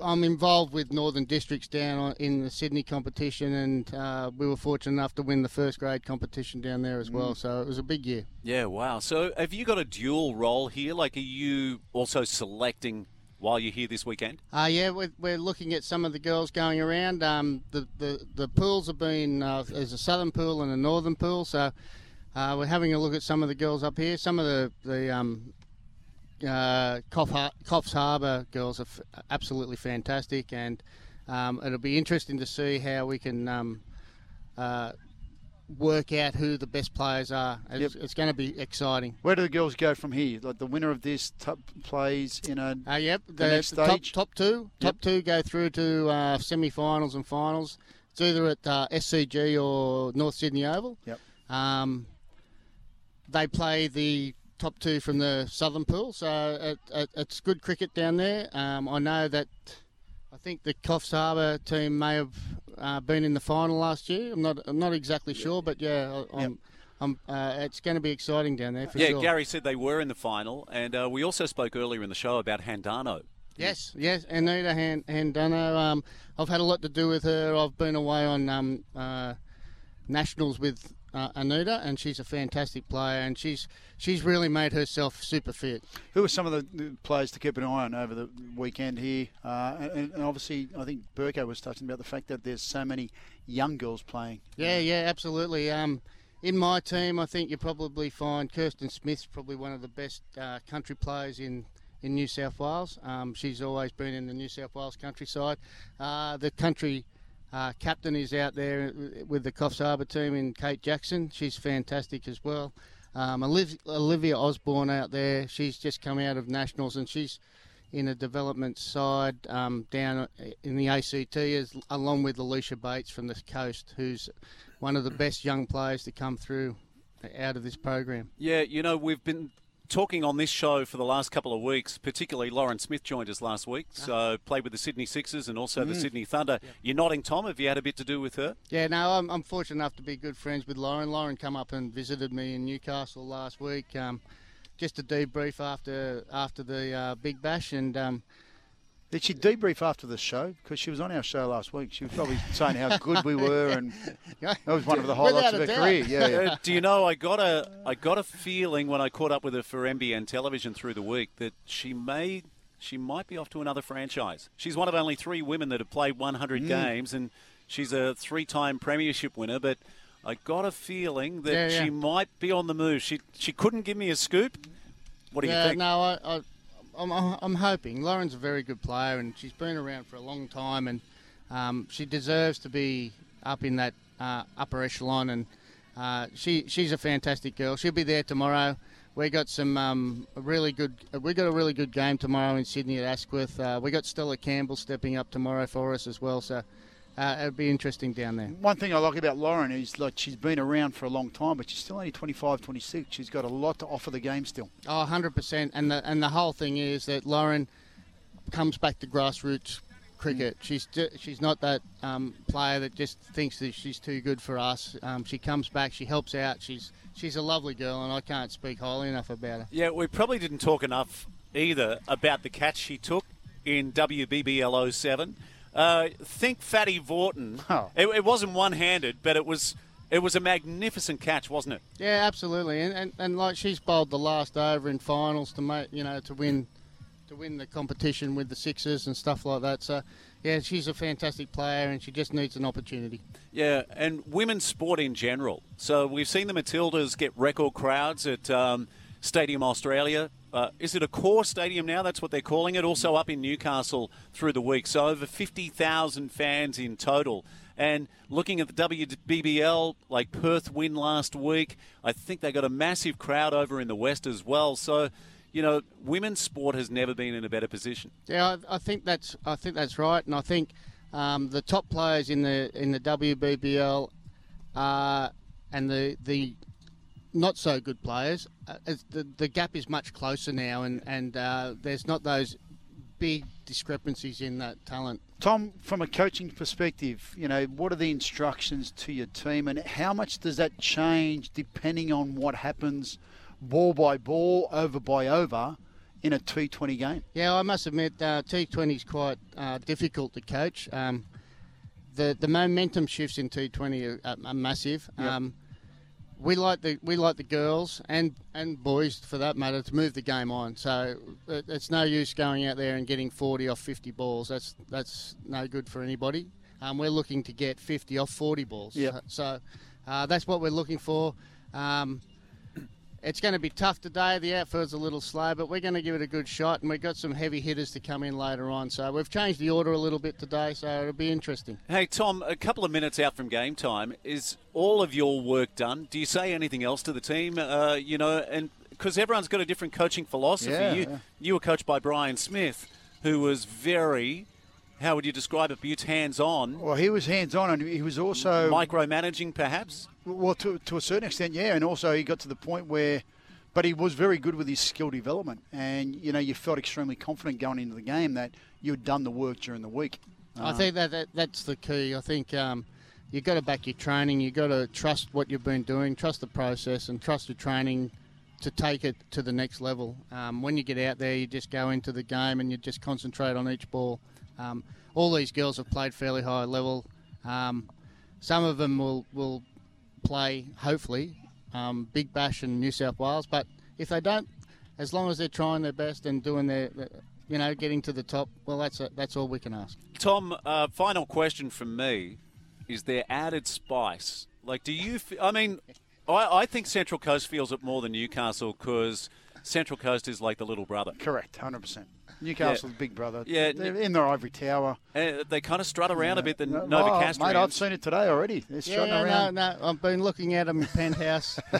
I'm involved with Northern Districts down in the Sydney competition, and uh, we were fortunate enough to win the first grade competition down there as well. Mm. So it was a big year. Yeah, wow. So have you got a dual role here? Like, are you also selecting while you're here this weekend? Uh, yeah, we're, we're looking at some of the girls going around. Um, the, the, the pools have been, uh, there's a southern pool and a northern pool, so uh, we're having a look at some of the girls up here. Some of the, the um, uh, Coffs Harbour girls are f- absolutely fantastic, and um, it'll be interesting to see how we can um, uh, work out who the best players are. It's, it's going to be exciting. Where do the girls go from here? Like the winner of this t- plays in a Uh, yep, the, the, next the top, stage. top two, top two go through to uh, semi-finals and finals. It's either at uh, SCG or North Sydney Oval. Yep. Um, they play the top two from the southern pool, so it, it, it's good cricket down there. Um, I know that I think the Coffs Harbour team may have uh, been in the final last year. I'm not I'm not exactly sure, but yeah, I- I'm, I'm, uh, it's going to be exciting down there for yeah, sure. Gary said they were in the final, and uh, we also spoke earlier in the show about Handano. Yes, yes, Anita Han- Handano. Um, I've had a lot to do with her. I've been away on um, uh, nationals with uh, Anita, and she's a fantastic player, and she's she's really made herself super fit. Who are some of the- players to keep an eye on over the weekend here? Uh, and, and obviously, I think Burko was touching about the fact that there's so many young girls playing. Yeah, yeah, absolutely. Um, in my team, I think you probably find Kirsten Smith's probably one of the best uh, country players in, in New South Wales. Um, she's always been in the New South Wales countryside. Uh, the country uh, captain is out there with the Coffs Harbour team in Kate Jackson. She's fantastic as well. Um, Olivia Osborne out there. She's just come out of nationals and she's in a development side um, down in the ACT, as, along with Alicia Bates from the coast, who's one of the best young players to come through out of this program. Yeah, you know, we've been talking on this show for the last couple of weeks, particularly Lauren Smith joined us last week, so played with the Sydney Sixers and also the Mm. Sydney Thunder. You're nodding, Tom. Have you had a bit to do with her? Yeah, no, I'm, I'm fortunate enough to be good friends with Lauren. Lauren come up and visited me in Newcastle last week, um, just to debrief after after the uh, Big Bash, and um, Did she debrief after the show? Because she was on our show last week. She was probably saying how good we were, and that was one of the highlights Without of her doubt. career. Yeah, yeah. Uh, do you know? I got a I got a feeling when I caught up with her for NBN television through the week that she may she might be off to another franchise. She's one of only three women that have played 100 Mm. games, and she's a three-time premiership winner. But I got a feeling that Yeah, yeah. she might be on the move. She she couldn't give me a scoop. What do yeah, you think? no, I, I, I'm, I'm hoping. Lauren's a very good player, and she's been around for a long time, and um, she deserves to be up in that uh, upper echelon. And uh, she she's a fantastic girl. She'll be there tomorrow. We got some um, really good. We got a really good game tomorrow in Sydney at Asquith. Uh, we got Stella Campbell stepping up tomorrow for us as well. So uh, it'll be interesting down there. One thing I like about Lauren is like she's been around for a long time, but she's still only 25, 26. She's got a lot to offer the game still. Oh, 100%. And the, and the whole thing is that Lauren comes back to grassroots cricket. She's she's not that um, player that just thinks that she's too good for us. Um, she comes back, she helps out. She's she's a lovely girl, and I can't speak highly enough about her. Yeah, we probably didn't talk enough either about the catch she took in WBBL 07. Uh, think Fatty Vorton. Oh. It, it wasn't one-handed, but it was it was a magnificent catch, wasn't it? Yeah, absolutely, and, and and like she's bowled the last over in finals to make you know to win to win the competition with the Sixers and stuff like that. So yeah, she's a fantastic player, and she just needs an opportunity. Yeah, and women's sport in general. So we've seen the Matildas get record crowds at um, Stadium Australia. Uh, is it Accor Stadium now? That's what they're calling it. Also up in Newcastle through the week. So over 50,000 fans in total. And looking at the WBBL, like Perth win last week, I think they got a massive crowd over in the West as well. So, you know, women's sport has never been in a better position. Yeah, I, I think that's I think that's right, and I think um, the top players in the in the WBBL uh, and the the not so good players, uh, the the gap is much closer now, and and uh, there's not those big discrepancies in that talent. Tom, from a coaching perspective, you know, what are the instructions to your team and how much does that change depending on what happens ball by ball, over by over in a T20 game? Yeah, I must admit, uh, T20 is quite uh, difficult to coach. Um, the the momentum shifts in T20 are, are massive. Yep. Um, we like the we like the girls and and boys for that matter to move the game on. So it, it's no use going out there and getting 40 off 50 balls. That's that's no good for anybody. Um, we're looking to get 50 off 40 balls. Yep. So uh, that's what we're looking for. Um, it's going to be tough today. The outfield's a little slow, but we're going to give it a good shot, and we've got some heavy hitters to come in later on. So we've changed the order a little bit today, so it'll be interesting. Hey, Tom, a couple of minutes out from game time. Is all of your work done? Do you say anything else to the team? Uh, you know, and because everyone's got a different coaching philosophy. Yeah, you, yeah. you were coached by Brian Smith, who was very, how would you describe it, Buttes hands on, Well, he was hands on and he was also micromanaging perhaps? Well, to, to a certain extent, yeah, and also he got to the point where, but he was very good with his skill development, and you know you felt extremely confident going into the game that you had done the work during the week. I Um, think that, that that's the key. I think um, you've got to back your training. You've got to trust what you've been doing, trust the process, and trust your training to take it to the next level. Um, when you get out there, you just go into the game and you just concentrate on each ball. Um, all these girls have played fairly high level. Um, some of them will, will play, hopefully, um, Big Bash in New South Wales. But if they don't, as long as they're trying their best and doing their, you know, getting to the top, well, that's that's all we can ask. Tom, uh, final question from me: Is there added spice? Like, do you? F- I mean, I, I think Central Coast feels it more than Newcastle because Central Coast is like the little brother. correct, hundred percent. Newcastle's big brother. Yeah, they're in their ivory tower. Uh, they kind of strut around a bit. The No, Nova oh, Castro. mate, I've seen it today already. They're strutting Yeah, around. no, no. I've been looking at them in penthouse.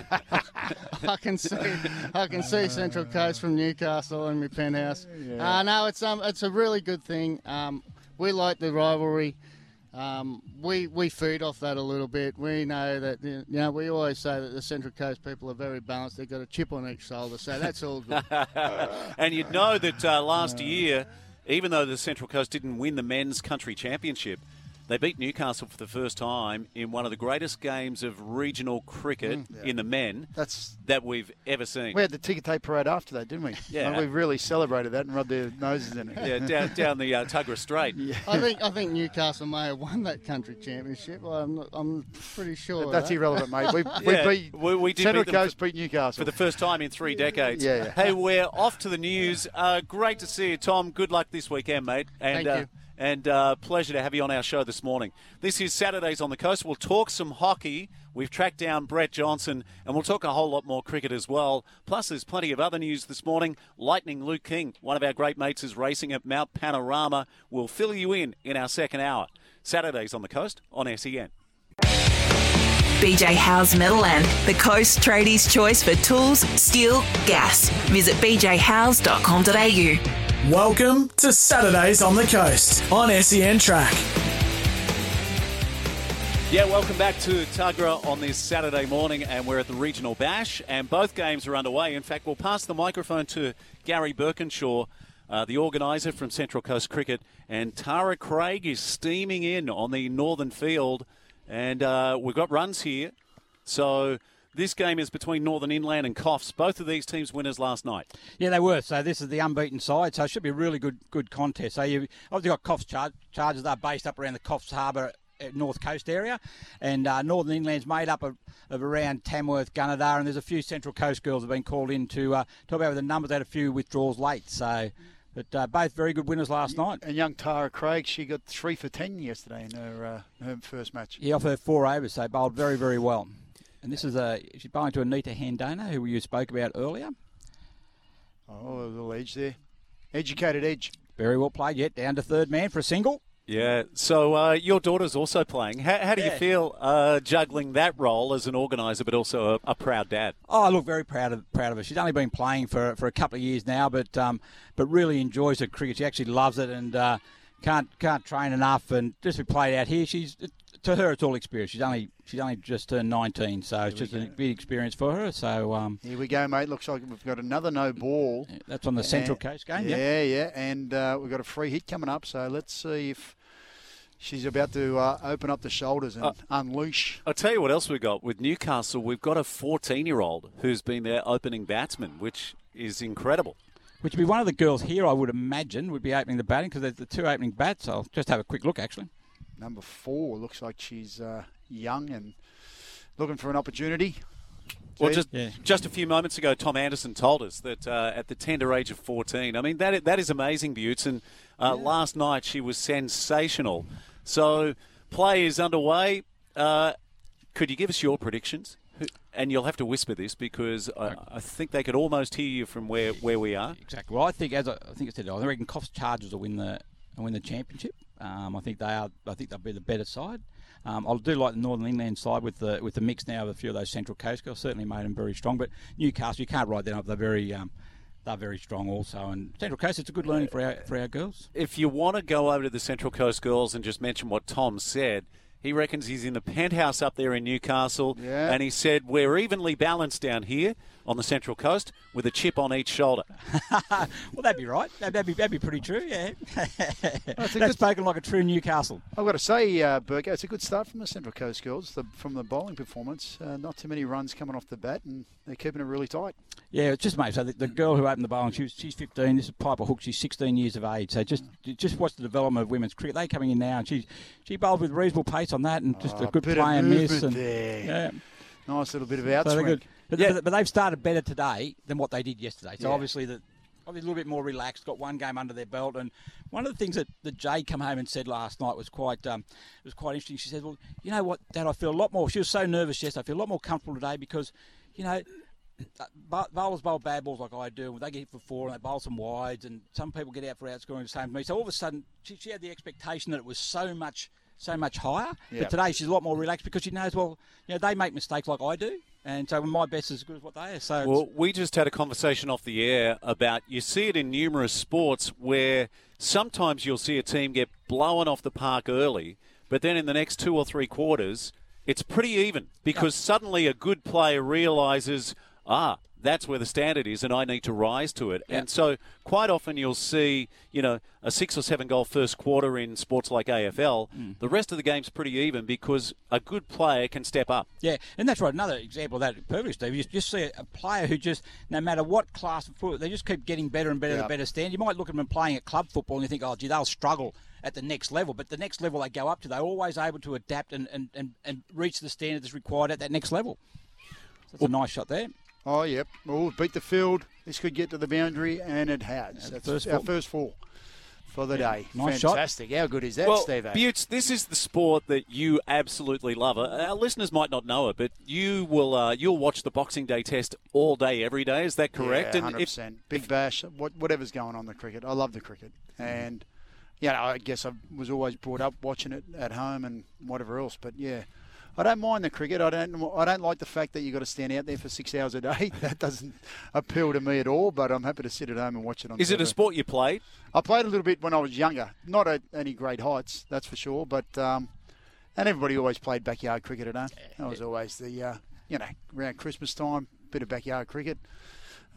I can see, I can see Central Coast from Newcastle in my penthouse. Uh, no, it's um, it's a really good thing. Um, we like the rivalry. Um, we we feed off that a little bit. We know that you know we always say that the Central Coast people are very balanced. They've got a chip on each shoulder, so that's all good. and you'd know that uh, last year, even though the Central Coast didn't win the men's country championship, they beat Newcastle for the first time in one of the greatest games of regional cricket in the men That's that we've ever seen. we had the ticker tape parade after that, didn't we? Yeah. Like, we really celebrated that and rubbed their noses in it. yeah, down, down the uh, Tuggerah Strait. I think I think Newcastle may have won that country championship. I'm not, I'm pretty sure. That's that. irrelevant, mate. We, we Yeah, beat we- we did Central beat them Coast beat Newcastle For the first time in three decades. Yeah, yeah. Hey, we're off to the news. Uh, great to see you, Tom. Good luck this weekend, mate. And, Thank uh, you. And uh, pleasure to have you on our show this morning. This is Saturdays on the Coast. We'll talk some hockey. We've tracked down Brett Johnson, and we'll talk a whole lot more cricket as well. Plus, there's plenty of other news this morning. Lightning Luke King, one of our great mates, is racing at Mount Panorama. We'll fill you in in our second hour. Saturdays on the Coast on SEN. BJ Howe's Meadowland, the Coast Tradies' choice for tools, steel, gas. Visit bjhowes.com.au. Welcome to Saturdays on the Coast on SEN Track. Yeah, welcome back to Tuggerah on this Saturday morning, and we're at the Regional Bash, and both games are underway. In fact, we'll pass the microphone to Gary Birkinshaw, uh, the organiser from Central Coast Cricket, and Tara Craig is steaming in on the northern field, and uh, we've got runs here. So this game is between Northern Inland and Coffs. Both of these teams winners last night. Yeah, they were. So this is the unbeaten side, so it should be a really good good contest. So you obviously got Coffs Char- Chargers. They're based up around the Coffs Harbour uh, North Coast area, and uh, Northern Inland's made up of, of around Tamworth, Gunnedah, and there's a few Central Coast girls have been called in to uh, talk about the numbers. They had a few withdrawals late, so. But uh, both very good winners last night. And young Tara Craig, she got three for ten yesterday in her uh, her first match. Yeah, off her four overs, so bowled very, very well. And this is a she's bowling to Anita Handana, who you spoke about earlier. Oh, a little edge there, educated edge. Very well played. Yet down to third man for a single. Yeah. So uh, your daughter's also playing. How, how do you feel uh, juggling that role as an organiser, but also a, a proud dad? Oh, I look very proud of proud of her. She's only been playing for for a couple of years now, but um, but really enjoys her cricket. She actually loves it and uh, can't can't train enough. And just be played out here, she's to her it's all experience. She's only she's only just turned 19, so it's just a big experience for her. So um, Here we go, mate. Looks like we've got another no ball. that's on the Central And- Coast game. Yeah, Yeah. yeah, and uh, we've got a free hit coming up. So let's see if she's about to uh, open up the shoulders and Uh, unleash. I'll tell you what else we've got. With Newcastle, we've got a 14 year old who's been their opening batsman, which is incredible. Which would be one of the girls here, I would imagine, would be opening the batting because there's the two opening bats. I'll just have a quick look actually. Number four looks like she's uh, young and looking for an opportunity. Well, just Yeah. just a few moments ago, Tom Anderson told us that uh, at the tender age of 14, I mean that that is amazing, Butts. And uh, last night she was sensational. So play is underway. Uh, could you give us your predictions? And you'll have to whisper this because I, I think they could almost hear you from where, where we are. Exactly. Well, I think as I, I think I said, I reckon Coffs Chargers will win the will win the championship. Um, I think they are. I think they'll be the better side. Um, I do like the Northern Inland side with the with the mix now of a few of those Central Coast girls. Certainly made them very strong. But Newcastle, you can't write them up. They're very um, they're very strong also. And Central Coast, it's a good learning for our for our girls. If you want to go over to the Central Coast Girls and just mention what Tom said, he reckons he's in the penthouse up there in Newcastle. Yeah. And he said, We're evenly balanced down here on the Central Coast with a chip on each shoulder. Well, that'd be right. That'd, that'd be that'd be pretty true. Yeah. a That's spoken like a true Newcastle. I've got to say, uh, Burko, it's a good start from the Central Coast girls. The, from the bowling performance, uh, not too many runs coming off the bat, and they're keeping it really tight. Yeah, it's just mate. So the, the girl who opened the bowling, she was, she's 15. This is Piper Hook. She's 16 years of age. So just just watch the development of women's cricket. They coming in now, and she she bowled with reasonable pace on that, and just Oh, a good bit play and miss. And, there. Yeah, Nice little bit of outswing. good. But, Yeah. but, but they've started better today than what they did yesterday. So Yeah. obviously the. Obviously a little bit more relaxed, got one game under their belt, and one of the things that, that Jade come home and said last night was quite um, was quite interesting. She said, "Well, you know what, Dad, I feel a lot more." She was so nervous yesterday. I feel a lot more comfortable today because, you know, uh, bowlers bowl bad balls like I do. They get hit for four and they bowl some wides, and some people get out for outscoring the same as me. So all of a sudden, she, she had the expectation that it was so much, so much higher. Yeah. But today she's a lot more relaxed because she knows, well, you know, they make mistakes like I do, and so my best is as good as what they are. So Well, we just had a conversation off the air about you see it in numerous sports where sometimes you'll see a team get blown off the park early, but then in the next two or three quarters, it's pretty even because suddenly a good player realizes, ah, that's where the standard is, and I need to rise to it. And so, quite often, you'll see, you know, a six or seven goal first quarter in sports like AFL. The rest of the game's pretty even because a good player can step up. Yeah, and that's right. Another example of that, perfectly, Steve. You just see a player who just, no matter what class of football, they just keep getting better and better Yeah. and better stand. You might look at them playing at club football and you think, oh, gee, they'll struggle at the next level. But the next level they go up to, they're always able to adapt and, and, and, and reach the standard that's required at that next level. So that's a nice shot there. Oh, yep. Well, we've beat the field. This could get to the boundary, and it has. That's first our four. first four for the day. Nice shot. Fantastic. How good is that, well, Steve? Butts, this is the sport that you absolutely love. Uh, Our listeners might not know it, but you will uh, you'll watch the Boxing Day Test all day, every day. Is that correct? Yeah, And hundred if- percent. Big bash. Whatever's going on the cricket, I love the cricket, and yeah, I guess I was always brought up watching it at home and whatever else. But yeah, I don't mind the cricket. I don't. I don't like the fact that you've got to stand out there for six hours a day. That doesn't appeal to me at all. But I'm happy to sit at home and watch it on. is it a sport you played? I played a little bit when I was younger. Not at any great heights, that's for sure. But um, and everybody always played backyard cricket at home. That was always the uh, you know around Christmas time, bit of backyard cricket.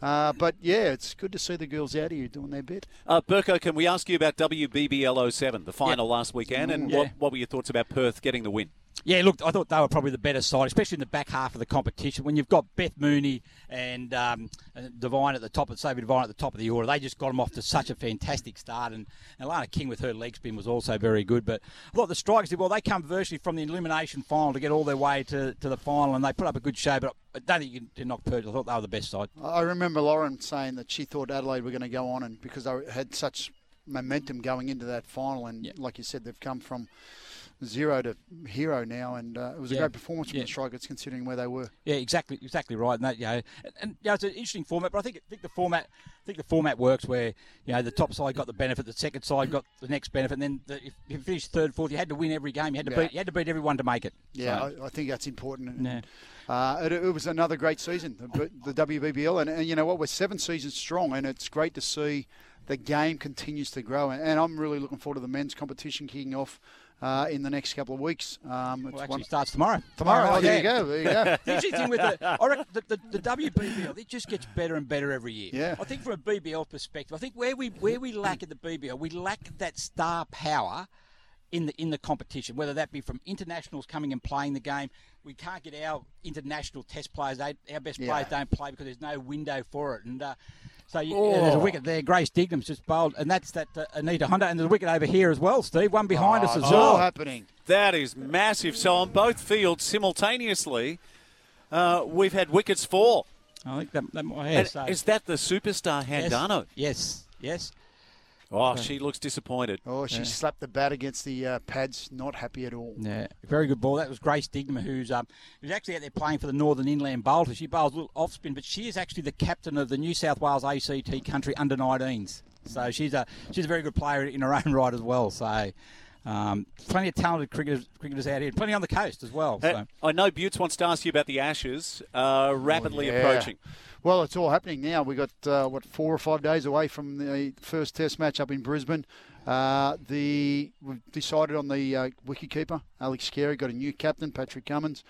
Uh, but yeah, it's good to see the girls out here doing their bit. Uh, Burko, can we ask you about WBBL 07, the final last weekend, and Yeah. what, what were your thoughts about Perth getting the win? Yeah, look, I thought they were probably the better side, especially in the back half of the competition. When you've got Beth Mooney and um, Devine at the top, and Sophie Devine at the top of the order, they just got them off to such a fantastic start. And, and Alana King with her leg spin was also very good. But I thought the strikers did well. They come virtually from the elimination final to get all their way to, to the final, and they put up a good show. But I don't think you can knock Perth. I thought they were the best side. I remember Lauren saying that she thought Adelaide were going to go on, and because they had such momentum going into that final, and like you said, they've come from zero to hero now, and uh, it was a Yeah. great performance from Yeah. the Strikers considering where they were. Yeah, exactly, exactly right. And that, you know, and, and you know, it's an interesting format, but I think, I think the format, I think the format works where you know the top side got the benefit, the second side got the next benefit, and then the, if you finished third, fourth, you had to win every game. You had to Yeah. beat, you had to beat everyone to make it. Yeah, So- I, I think that's important. And, Yeah. uh, it, it was another great season, the, the WBBL, and, and you know what? We're seven seasons strong, and it's great to see the game continues to grow. And, and I'm really looking forward to the men's competition kicking off uh, in the next couple of weeks. Um, Well, actually, one- it starts tomorrow. Tomorrow, oh, there yeah. you go, there you go. the interesting thing with the, I the, the, the WBBL, it just gets better and better every year. Yeah. I think from a BBL perspective, I think where we where we lack at the BBL, we lack that star power in the in the competition, whether that be from internationals coming and playing the game. We can't get our international test players. They, our best Yeah. players don't play because there's no window for it. And uh, so you, yeah, there's a wicket there. Grace Dignam's just bowled, and that's that uh, Anita Honda, and there's a wicket over here as well, Steve. One behind us as well. all happening. That is massive. So on both fields simultaneously, uh, we've had wickets fall. I think that, that might And so- is that the superstar Yes. Handano? Yes, yes. Oh, she looks disappointed. Oh, she slapped the bat against the uh, pads. Not happy at all. Yeah, very good ball. That was Grace Dignam, who's um, who's actually out there playing for the Northern Inland Bowlers. She bowls a little off spin, but she is actually the captain of the New South Wales ACT Country Under 19s. So she's a she's a very good player in her own right as well. So. Um, plenty of talented cricketers, cricketers out here, plenty on the coast as well. Hey, So. I know Butts wants to ask you about the Ashes, uh, rapidly Oh, Yeah. approaching. Well, it's all happening now. We've got, uh, what, four or five days away from the first test match up in Brisbane. Uh, the We've decided on the uh, wicketkeeper, Alex Carey, got a new captain, Patrick Cummins.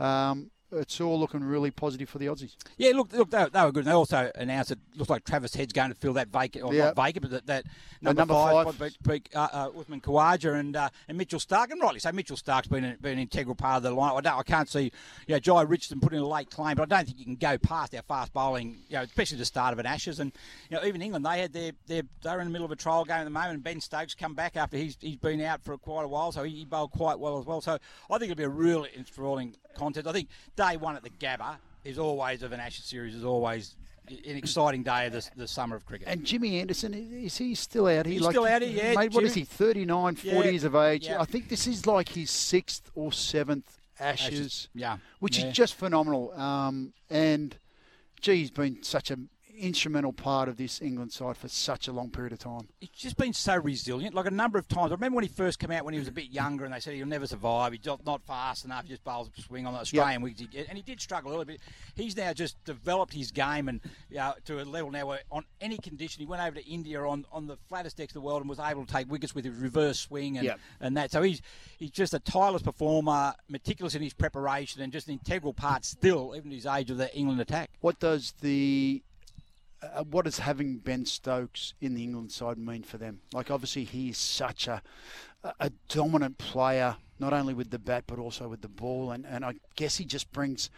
Um, it's all looking really positive for the Aussies. Yeah, look, look, they, they were good. And they also announced it looks like Travis Head's going to fill that vacant, or Yeah. not vacant, but that, that number, number five, five. beat, beat, uh, uh, Usman Khawaja and uh, and Mitchell Starc, and rightly so. Mitchell Starc's been, a, been an integral part of the line. I, don't, I can't see, you know, Jhye Richardson putting a late claim, but I don't think you can go past our fast bowling, you know, especially the start of an Ashes. And you know, even England, they had their, their they're in the middle of a trial game at the moment. And Ben Stokes come back after he's he's been out for quite a while, so he, he bowled quite well as well. So I think it'll be a really enthralling contest. I think day one at the Gabba is always of an Ashes series is always an exciting day of the, the summer of cricket. And Jimmy Anderson, is he still out here? He's still out here, yeah, Mate, what is he, 39, 40 Yeah, years of age? yeah. I think this is like his sixth or seventh Ashes, Ashes, yeah, which yeah. is just phenomenal. Um, and, gee, he's been such an instrumental part of this England side for such a long period of time. He's just been so resilient. Like a number of times, I remember when he first came out when he was a bit younger, and they said he'll never survive. He's not, not fast enough. He just bowls a swing on the Australian wickets, and he did struggle a little bit. He's now just developed his game and you know, to a level now where on any condition he went over to India on, on the flattest decks of the world and was able to take wickets with his reverse swing and, Yep. and that. So he's he's just a tireless performer, meticulous in his preparation, and just an integral part still, even at his age of the England attack. What does the uh, what does having Ben Stokes in the England side mean for them? Like, obviously, he's such a a dominant player, not only with the bat but also with the ball, and, and I guess he just brings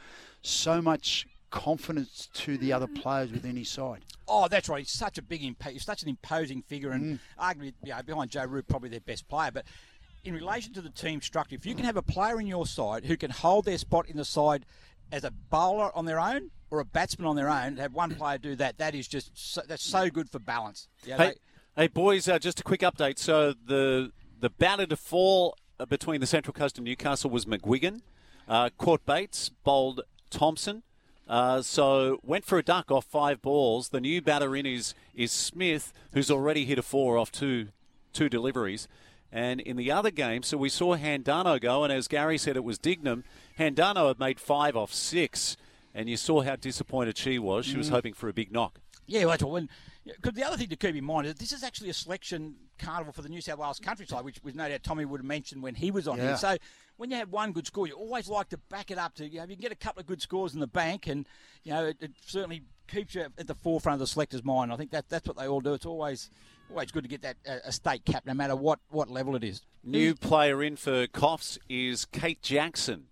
so much confidence to the other players within his side. Oh, that's right. He's such a big, he's such an imposing figure, and arguably, you know, behind Joe Root, probably their best player. But in relation to the team structure, if you can have a player in your side who can hold their spot in the side as a bowler on their own or a batsman on their own, have one player do that, that is just so, that's so good for balance. Yeah, Hey, hey boys, uh, just a quick update. So the the batter to fall uh, between the Central Coast and Newcastle was McGuigan. Uh, caught Bates, bowled Thompson. Uh, so went for a duck off five balls. The new batter in is is Smith, who's already hit a four off two two deliveries. And in the other game, so we saw Handano go, and as Gary said, it was Dignam. Handano had made five off six, and you saw how disappointed she was. She was Mm. hoping for a big knock. Yeah, well, that's all. When, because the other thing to keep in mind is this is actually a selection carnival for the New South Wales countryside, which, was no doubt Tommy would have mentioned when he was on Yeah. here. So when you have one good score, you always like to back it up to, you know, you can get a couple of good scores in the bank, and, you know, it, it certainly keeps you at the forefront of the selector's mind. I think that that's what they all do. It's always always good to get that uh, a state cap, no matter what, what level it is. New player in for Coffs is Kate Jackson.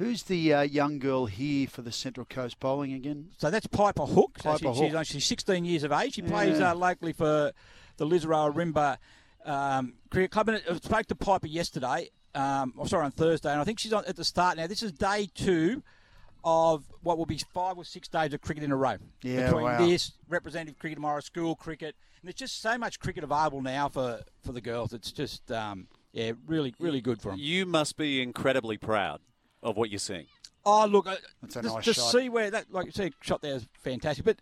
Who's the uh, young girl here for the Central Coast Bowling again? So that's Piper Hook. So Piper she, Hook. She's, she's 16 years of age. She plays uh, locally for the Lisarow Ourimbah um, Cricket Club. And I spoke to Piper yesterday, um, oh, sorry, on Thursday, and I think she's on, at the start now. This is day two of what will be five or six days of cricket in a row. Yeah, Between wow. this, representative cricket tomorrow, school cricket. And there's just so much cricket available now for, for the girls. It's just, um, yeah, really, really good for them. You must be incredibly proud of what you're seeing. Oh, look, uh, That's a just, nice just shot. see where that, like you see, shot there is fantastic. But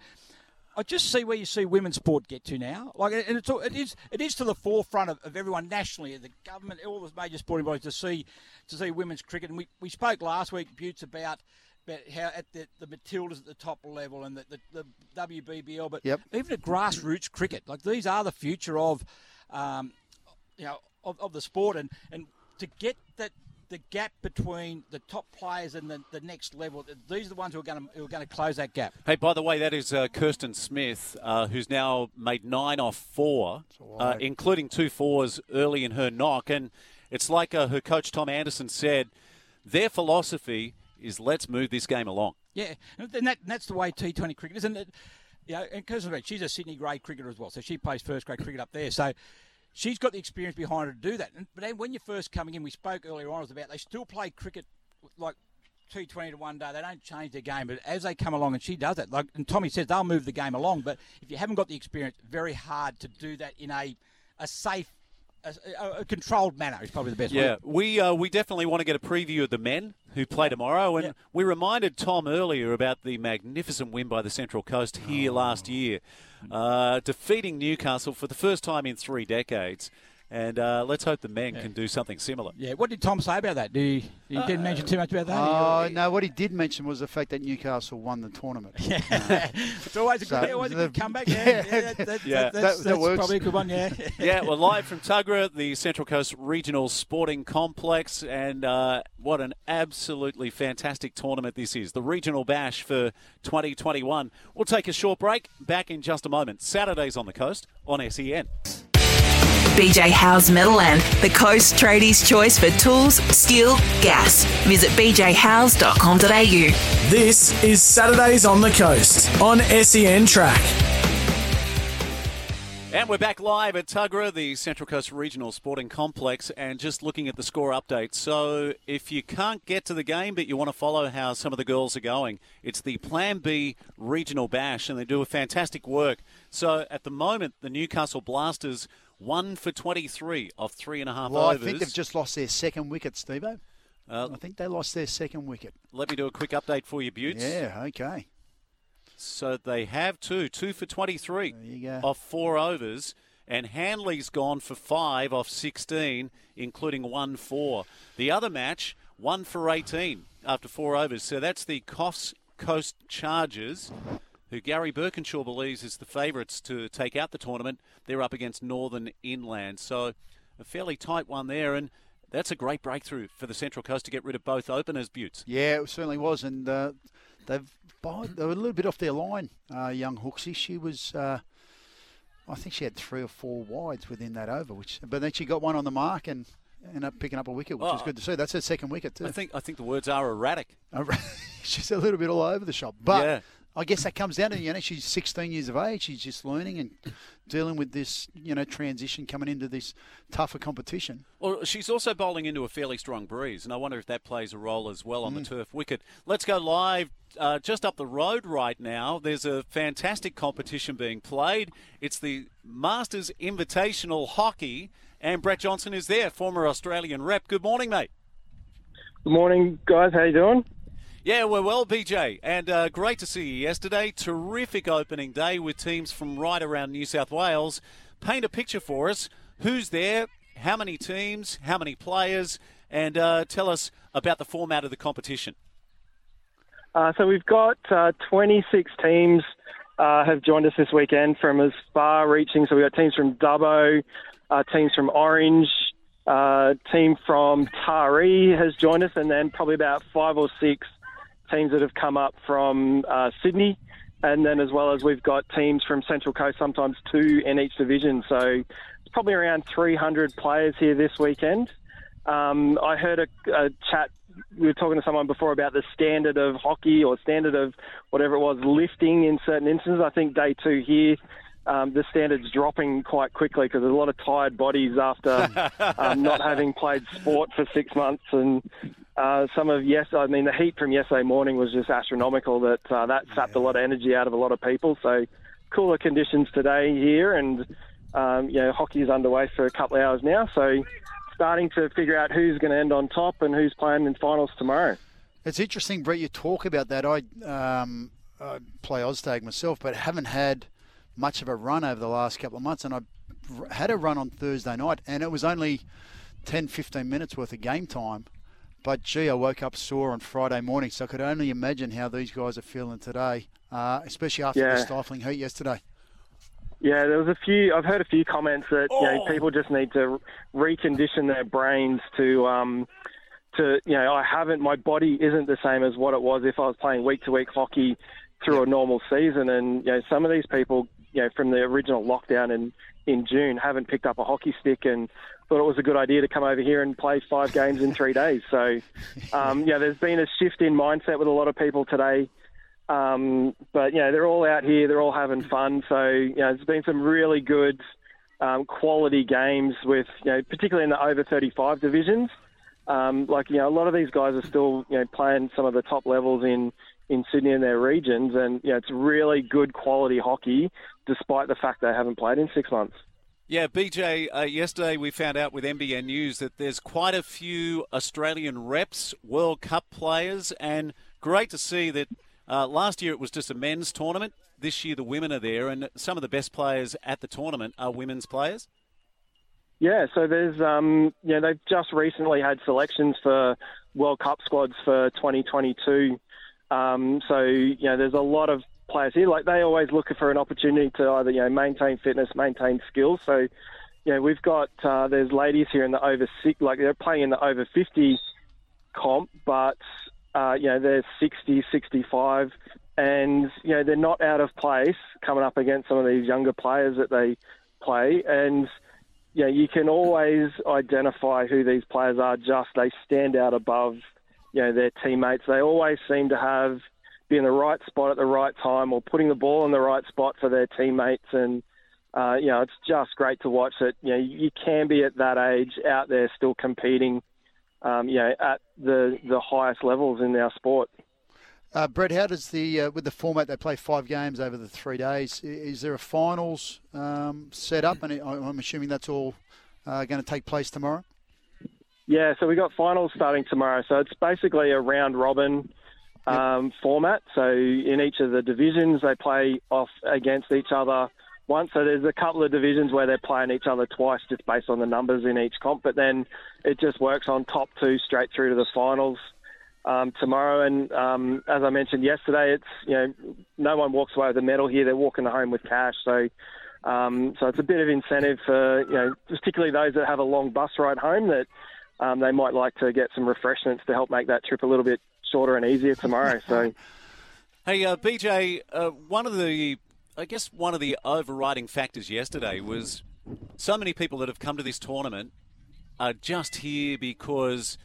I just see where you see women's sport get to now. Like, and it's all, it is it is to the forefront of, of everyone nationally, the government, all the major sporting bodies to see to see women's cricket. And we, we spoke last week, Buttes, about about how at the, the Matildas at the top level and the, the, the WBBL, but Yep. even at grassroots cricket, like these are the future of, um, you know, of, of the sport, and, and to get that the gap between the top players and the, the next level, these are the ones who are going to who are going to close that gap. Hey, by the way, that is uh, Kirsten Smith, uh, who's now made nine off four, uh, including two fours early in her knock. And it's like uh, her coach Tom Anderson said, their philosophy is let's move this game along. Yeah, and that, and that's the way T20 cricket is, and it, you know, and Kirsten Smith, she's a Sydney grade cricketer as well, so she plays first grade cricket up there. So she's got the experience behind her to do that. And, but then when you're first coming in, we spoke earlier on about they still play cricket like. T20 to one day, they don't change their game, but as they come along, and she does that. Like, and Tommy says they'll move the game along, but if you haven't got the experience, very hard to do that in a a safe, a, a, controlled manner. Is probably the best. Yeah, way. we uh, we definitely want to get a preview of the men who play tomorrow, and Yeah. we reminded Tom earlier about the magnificent win by the Central Coast here last year, uh, defeating Newcastle for the first time in three decades. And uh, let's hope the men can do something similar. Yeah. What did Tom say about that? Do you, you didn't mention too much about that? Oh, no, what he did mention was the fact that Newcastle won the tournament. Yeah, It's always a good, So always a good the- comeback. Yeah, Yeah. yeah, that, that, Yeah. that, that's, That- that that's probably a good one. Yeah. yeah, we're live from Tuggerah, the Central Coast Regional Sporting Complex, and uh, what an absolutely fantastic tournament this is. The Regional Bash for 2021. We'll take a short break. Back in just a moment. Saturdays on the coast on E SEN. BJ Howe's Meadowland, the Coast Tradies' choice for tools, steel, gas. Visit bjhowes.com.au. This is Saturdays on the Coast on SEN Track. And we're back live at Tuggerah, the Central Coast Regional Sporting Complex, and just looking at the score update. So, if you can't get to the game but you want to follow how some of the girls are going, it's the Plan B Regional Bash, and they do a fantastic work. So, at the moment, the Newcastle Blasters one for 23 off three and a half Well, I think they've just lost their second wicket, Stevo. Uh, I think they lost their second wicket. let me do a quick update for you, Buttes. Yeah, okay. So they have two, two for 23 There you go. off four overs, and Hanley's gone for five off 16, including one four. The other match, one for 18 after four overs. So that's the Coffs Coast Chargers, who Gary Birkinshaw believes is the favourites to take out the tournament. They're up against Northern Inland. So a fairly tight one there, and that's a great breakthrough for the Central Coast to get rid of both openers, Buttes. Yeah, it certainly was, and uh, they've they were a little bit off their line. Uh, young Hooksy, she was, uh, I think she had three or four wides within that over, which but then she got one on the mark and ended up picking up a wicket, which Oh. is good to see. That's her second wicket too. I think I think the words are erratic. she's a little bit all over the shop, but. Yeah. I guess that comes down to you know she's 16 years of age. She's just learning and dealing with this you know transition coming into this tougher competition. Well, she's also bowling into a fairly strong breeze, and I wonder if that plays a role as well on the turf wicket. Let's go live uh, just up the road right now. There's a fantastic competition being played. It's the Masters Invitational Hockey, and Brett Johnson is there, former Australian rep. Good morning, mate. Good morning, guys. How you doing? Yeah, we're well, BJ, and uh, great to see you yesterday. Terrific opening day with teams from right around New South Wales. Paint a picture for us. Who's there? How many teams? How many players? And uh, tell us about the format of the competition. Uh, so we've got uh, 26 teams uh, have joined us this weekend from as far reaching. So we've got teams from Dubbo, uh, teams from Orange, team from Taree has joined us, and then probably about five or six teams that have come up from uh, Sydney. and then as well as we've got teams from Central Coast, sometimes two in each division. So it's probably around 300 players here this weekend. Um, I heard a, a chat. We were talking to someone before about the standard of hockey or standard of whatever it was lifting in certain instances. I think day two here um, the standards dropping quite quickly because there's a lot of tired bodies after um, not having played sport for six months. And uh, some of yes, I mean the heat from yesterday morning was just astronomical. That uh, that sapped a lot of energy out of a lot of people. So cooler conditions today here, and um, you know hockey is underway for a couple of hours now. So starting to figure out who's going to end on top and who's playing in finals tomorrow. It's interesting, Brett. You talk about that. I, um, I play Oztag myself, but haven't had much of a run over the last couple of months. And I had a run on Thursday night, and it was only 10, 15 minutes worth of game time. But gee, I woke up sore on Friday morning, so I could only imagine how these guys are feeling today, uh, especially after Yeah. the stifling heat yesterday. Yeah, there was a few. I've heard a few comments that you know people just need to recondition their brains to um, to you know I haven't my body isn't the same as what it was if I was playing week to week hockey through a normal season, and you know some of these people you know from the original lockdown in in June haven't picked up a hockey stick and thought it was a good idea to come over here and play five games in three days. So um, yeah, there's been a shift in mindset with a lot of people today. Um, but you know, they're all out here, they're all having fun. So you know, there's been some really good um, quality games with you know, particularly in the over 35 divisions. Um, like you know, a lot of these guys are still you know playing some of the top levels in in Sydney and their regions, and you know, it's really good quality hockey, despite the fact they haven't played in six months. Yeah, BJ, uh, yesterday we found out with NBN News that there's quite a few Australian reps, World Cup players, and great to see that uh, last year it was just a men's tournament. This year the women are there, and some of the best players at the tournament are women's players. Yeah, so there's, um, you know, they've just recently had selections for World Cup squads for 2022. Um, so, you know, there's a lot of players here. Like they always look for an opportunity to either, you know, maintain fitness, maintain skills. So, you know, we've got, uh, there's ladies here in the over six, like they're playing in the over 50 comp, but, uh, you know, they're 60, 65, and, you know, they're not out of place coming up against some of these younger players that they play. And, you know, you can always identify who these players are. Just they stand out above, you know, their teammates. They always seem to have be in the right spot at the right time, or putting the ball in the right spot for their teammates. And uh, you know, it's just great to watch it. You know, you can be at that age out there still competing, um, you know, at the the highest levels in our sport. Uh, Brett, how does the uh, with the format they play five games over the three days? Is there a finals um, set up? And I- I'm assuming that's all uh, going to take place tomorrow. Yeah, so we've got finals starting tomorrow. So it's basically a round robin um, format. So in each of the divisions, they play off against each other once. So there's a couple of divisions where they're playing each other twice, just based on the numbers in each comp. But then it just works on top two straight through to the finals um, tomorrow. And um, as I mentioned yesterday, it's you know no one walks away with a medal here. They're walking home with cash. So. Um, so it's a bit of incentive for you know, particularly those that have a long bus ride home that um, they might like to get some refreshments to help make that trip a little bit shorter and easier tomorrow. So, Hey, uh, BJ, uh, one of the, I guess one of the overriding factors yesterday was so many people that have come to this tournament are just here because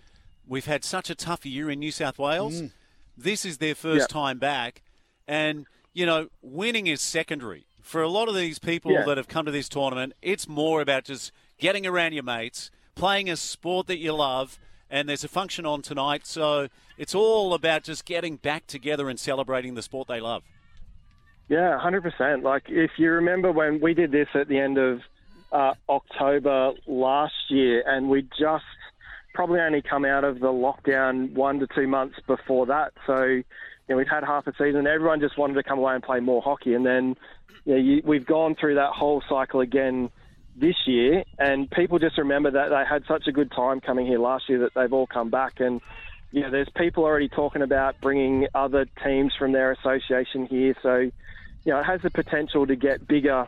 we've had such a tough year in New South Wales. Mm. This is their first Yeah. time back, and you know, winning is secondary for a lot of these people Yeah. that have come to this tournament. It's more about just getting around your mates, playing a sport that you love. And there's a function on tonight, so it's all about just getting back together and celebrating the sport they love. yeah, 100%. Like, if you remember when we did this at the end of uh, October last year, and we just probably only come out of the lockdown one to two months before that. So, you know, we've had half a season. Everyone just wanted to come away and play more hockey. And then, you know, you, we've gone through that whole cycle again this year. And people just remember that they had such a good time coming here last year that they've all come back. And, know, there's people already talking about bringing other teams from their association here. So, you know, it has the potential to get bigger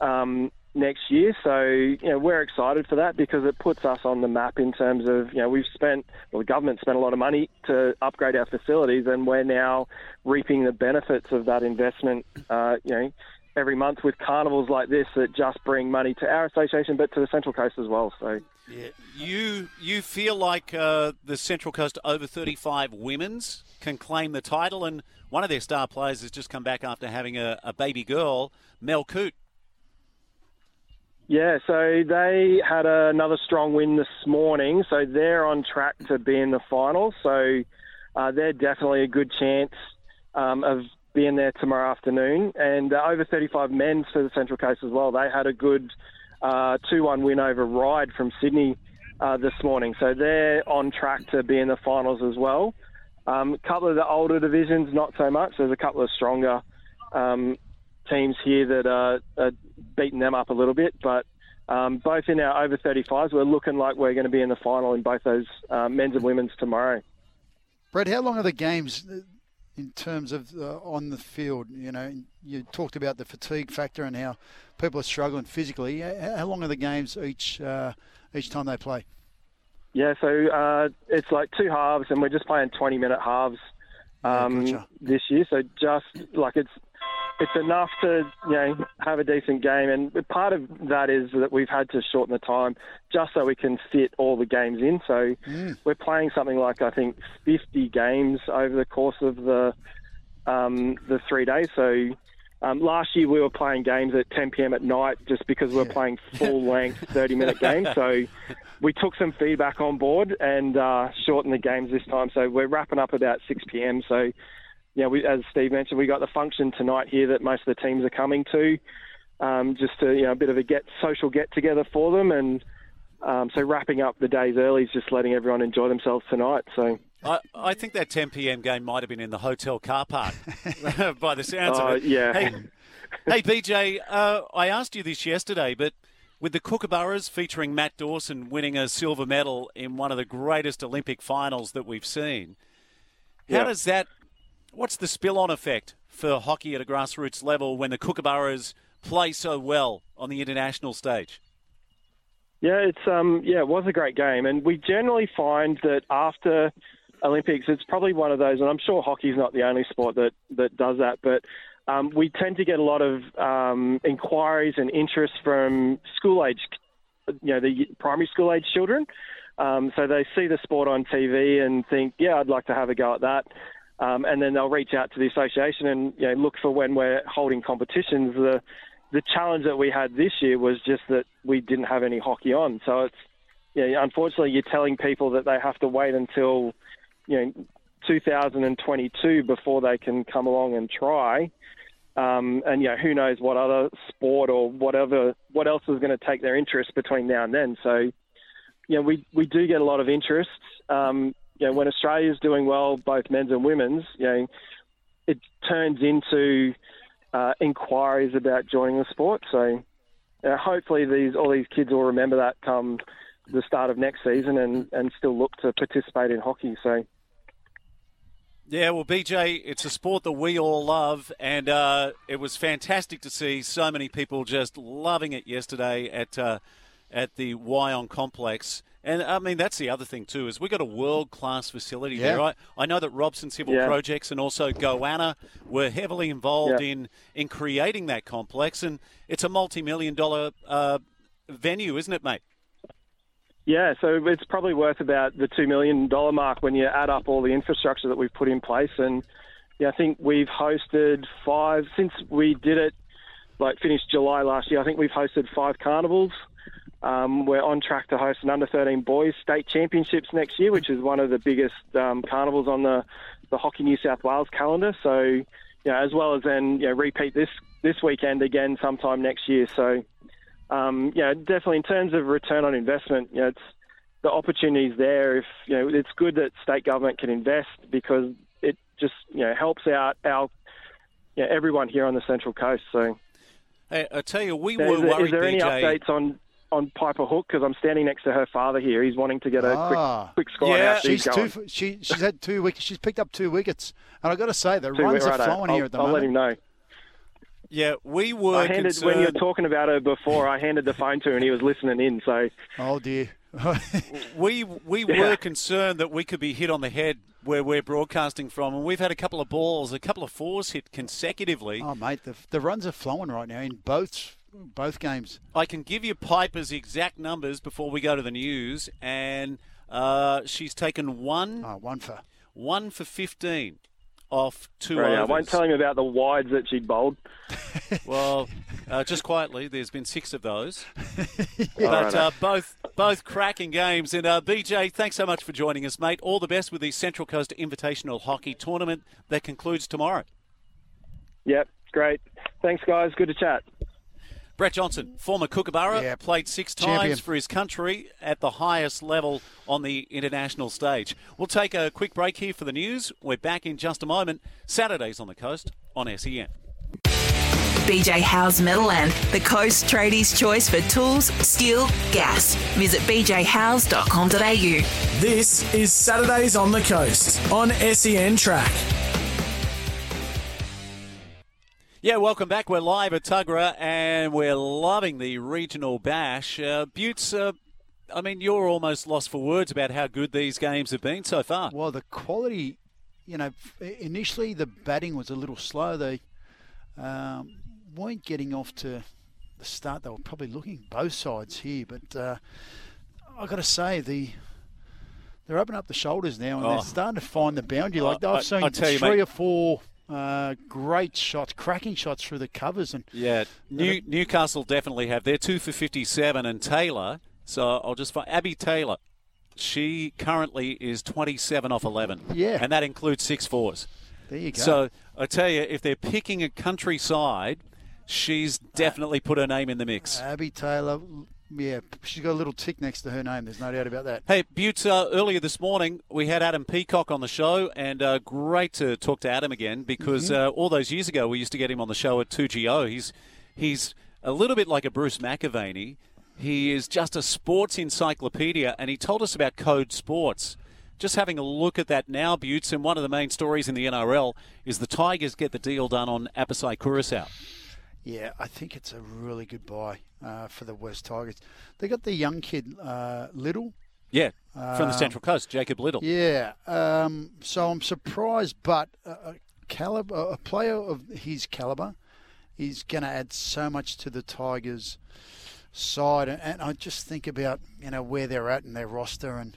um, next year. So you know we're excited for that because it puts us on the map in terms of you know we've spent well the government spent a lot of money to upgrade our facilities and we're now reaping the benefits of that investment. Uh, you know every month with carnivals like this that just bring money to our association but to the Central Coast as well. So. Yeah. You you feel like uh, the Central Coast over 35 women's can claim the title, and one of their star players has just come back after having a, a baby girl, Mel Coote. Yeah, so they had another strong win this morning, so they're on track to be in the finals. So uh, they're definitely a good chance um, of being there tomorrow afternoon. And uh, over 35 men for the Central Coast as well. They had a good uh, 2 1 win over Ryde from Sydney uh, this morning. So they're on track to be in the finals as well. Um, a couple of the older divisions, not so much. There's a couple of stronger um, teams here that are, are beating them up a little bit, but um, both in our over 35s, we're looking like we're going to be in the final in both those uh, men's and women's tomorrow. Brett, how long are the games in terms of uh, on the field? You know, you talked about the fatigue factor and how people are struggling physically. How long are the games each uh, each time they play? Yeah, so uh, it's like two halves, and we're just playing 20 minute halves um, yeah, gotcha. this year. So just like it's it's enough to you know have a decent game, and part of that is that we've had to shorten the time just so we can fit all the games in. So Mm. we're playing something like I think 50 games over the course of the um, the three days. So. Um, last year we were playing games at 10 p.m. at night just because we were playing full length 30 minute games. So we took some feedback on board and uh, shortened the games this time. So we're wrapping up about 6 p.m. So yeah, we, as Steve mentioned, we got the function tonight here that most of the teams are coming to, um, just to you know a bit of a get social get together for them, and um, so wrapping up the days early is just letting everyone enjoy themselves tonight. So I, I think that 10 p.m. game might have been in the hotel car park by the sounds Uh, of it. yeah. Hey, hey BJ, uh, I asked you this yesterday, but with the Kookaburras featuring Matt Dawson winning a silver medal in one of the greatest Olympic finals that we've seen, how Yeah. does that, what's the spill on effect for hockey at a grassroots level when the Kookaburras play so well on the international stage? Yeah, it's um yeah, it was a great game, and we generally find that after Olympics, it's probably one of those, and I'm sure hockey's not the only sport that that does that, but um, we tend to get a lot of um, inquiries and interest from school age, you know, the primary school age children. Um, so they see the sport on TV and think, yeah, I'd like to have a go at that. Um, and then they'll reach out to the association and you know, look for when we're holding competitions. The the challenge that we had this year was just that we didn't have any hockey on. So it's yeah, unfortunately you're telling people that they have to wait until you know 2022 before they can come along and try. Um, and who knows what other sport or whatever what else is going to take their interest between now and then. So you know, we we do get a lot of interest. Um, you know, when Australia's doing well, both men's and women's, you know, it turns into uh, inquiries about joining the sport. So uh, hopefully these all these kids will remember that come the start of next season and, and still look to participate in hockey. So Yeah, well, BJ, it's a sport that we all love, and uh, it was fantastic to see so many people just loving it yesterday at uh, at the Wyon complex. And I mean, that's the other thing too is we've got a world class facility Yeah. there. I, I know that Robson Civil Yeah. Projects and also Goanna were heavily involved Yeah. in in creating that complex, and it's a multi million dollar uh, venue, isn't it, mate? Yeah, so it's probably worth about the two million dollar mark when you add up all the infrastructure that we've put in place. And yeah, I think we've hosted five since we did it, like finished July last year. I think we've hosted five carnivals. Um, we're on track to host an under 13 boys state championships next year, which is one of the biggest um, carnivals on the the Hockey New South Wales calendar. So, you know, as well as then you know, repeat this this weekend again sometime next year. So um, you know, definitely in terms of return on investment, you know, it's the opportunities there. If you know, it's good that state government can invest because it just you know helps out our you know, everyone here on the Central Coast. So, Hey, I tell you, we is, were there- worried, is there any updates on? On Piper Hook because I'm standing next to her father here. He's wanting to get a Ah. quick quick score on Yeah. how she's She's two. She she's had two wickets. She's picked up two wickets, and I got to say the Two- runs are flowing I'll, here at the I'll let him know. Yeah, we were I handed concerned. when you were talking about her before. I handed the phone to her and he was listening in. So Oh dear. we we were concerned that we could be hit on the head where we're broadcasting from, and we've had a couple of balls, a couple of fours hit consecutively. oh mate, the, the runs are flowing right now in both both games. I can give you Piper's exact numbers before we go to the news, and uh, she's taken one Oh, one for one for fifteen off two Right, I overs. won't tell him about the wides that she'd bowled. Well, uh, just quietly, there's been six of those, All but uh, both both cracking games. And uh, BJ, thanks so much for joining us, mate. All the best with the Central Coast Invitational Hockey Tournament that concludes tomorrow. Yep, great. Thanks, guys. Good to chat. Brett Johnson, former Kookaburra, Yeah. played six Champion. times for his country at the highest level on the international stage. We'll take a quick break here for the news. We're back in just a moment. Saturdays on the coast on SEN. BJ Howe's Meadowland, the Coast Tradies' choice for tools, steel, gas. Visit bjhowes.com.au. This is Saturdays on the Coast on SEN Track. Yeah, welcome back. We're live at Tuggerah and we're loving the regional bash. Uh, Buttes, uh, I mean, you're almost lost for words about how good these games have been so far. Well, the quality, you know, initially the batting was a little slow. They um, weren't getting off to the start. They were probably looking both sides here, but uh, I got to say the. They're opening up the shoulders now, and Oh. they're starting to find the boundary. Like I- I've seen I you, three mate- or four uh, great shots, cracking shots through the covers, and Yeah, New, Newcastle definitely have. They're two for 57, and Taylor, so I'll just find Abby Taylor. She currently is 27 off 11. Yeah. And that includes six fours. there you go. So I tell you, if they're picking a countryside, she's definitely put her name in the mix. Abby Taylor, yeah, she's got a little tick next to her name. There's no doubt about that. Hey, Butte, uh, earlier this morning we had Adam Peacock on the show, and uh, great to talk to Adam again because uh, all those years ago we used to get him on the show at 2GO. He's, he's a little bit like a Bruce McAvaney. He is just a sports encyclopedia, and he told us about Code Sports. Just having a look at that now, Buttes, and one of the main stories in the NRL is the Tigers get the deal done on Apisai Koroisau. Yeah, I think it's a really good buy uh, for the West Tigers. They got the young kid, uh, Little. Yeah, from the Um, Central Coast, Jacob Little. Yeah, um, so I'm surprised, but a, caliber, a player of his caliber is going to add so much to the Tigers' side. And, and I just think about you know where they're at in their roster, and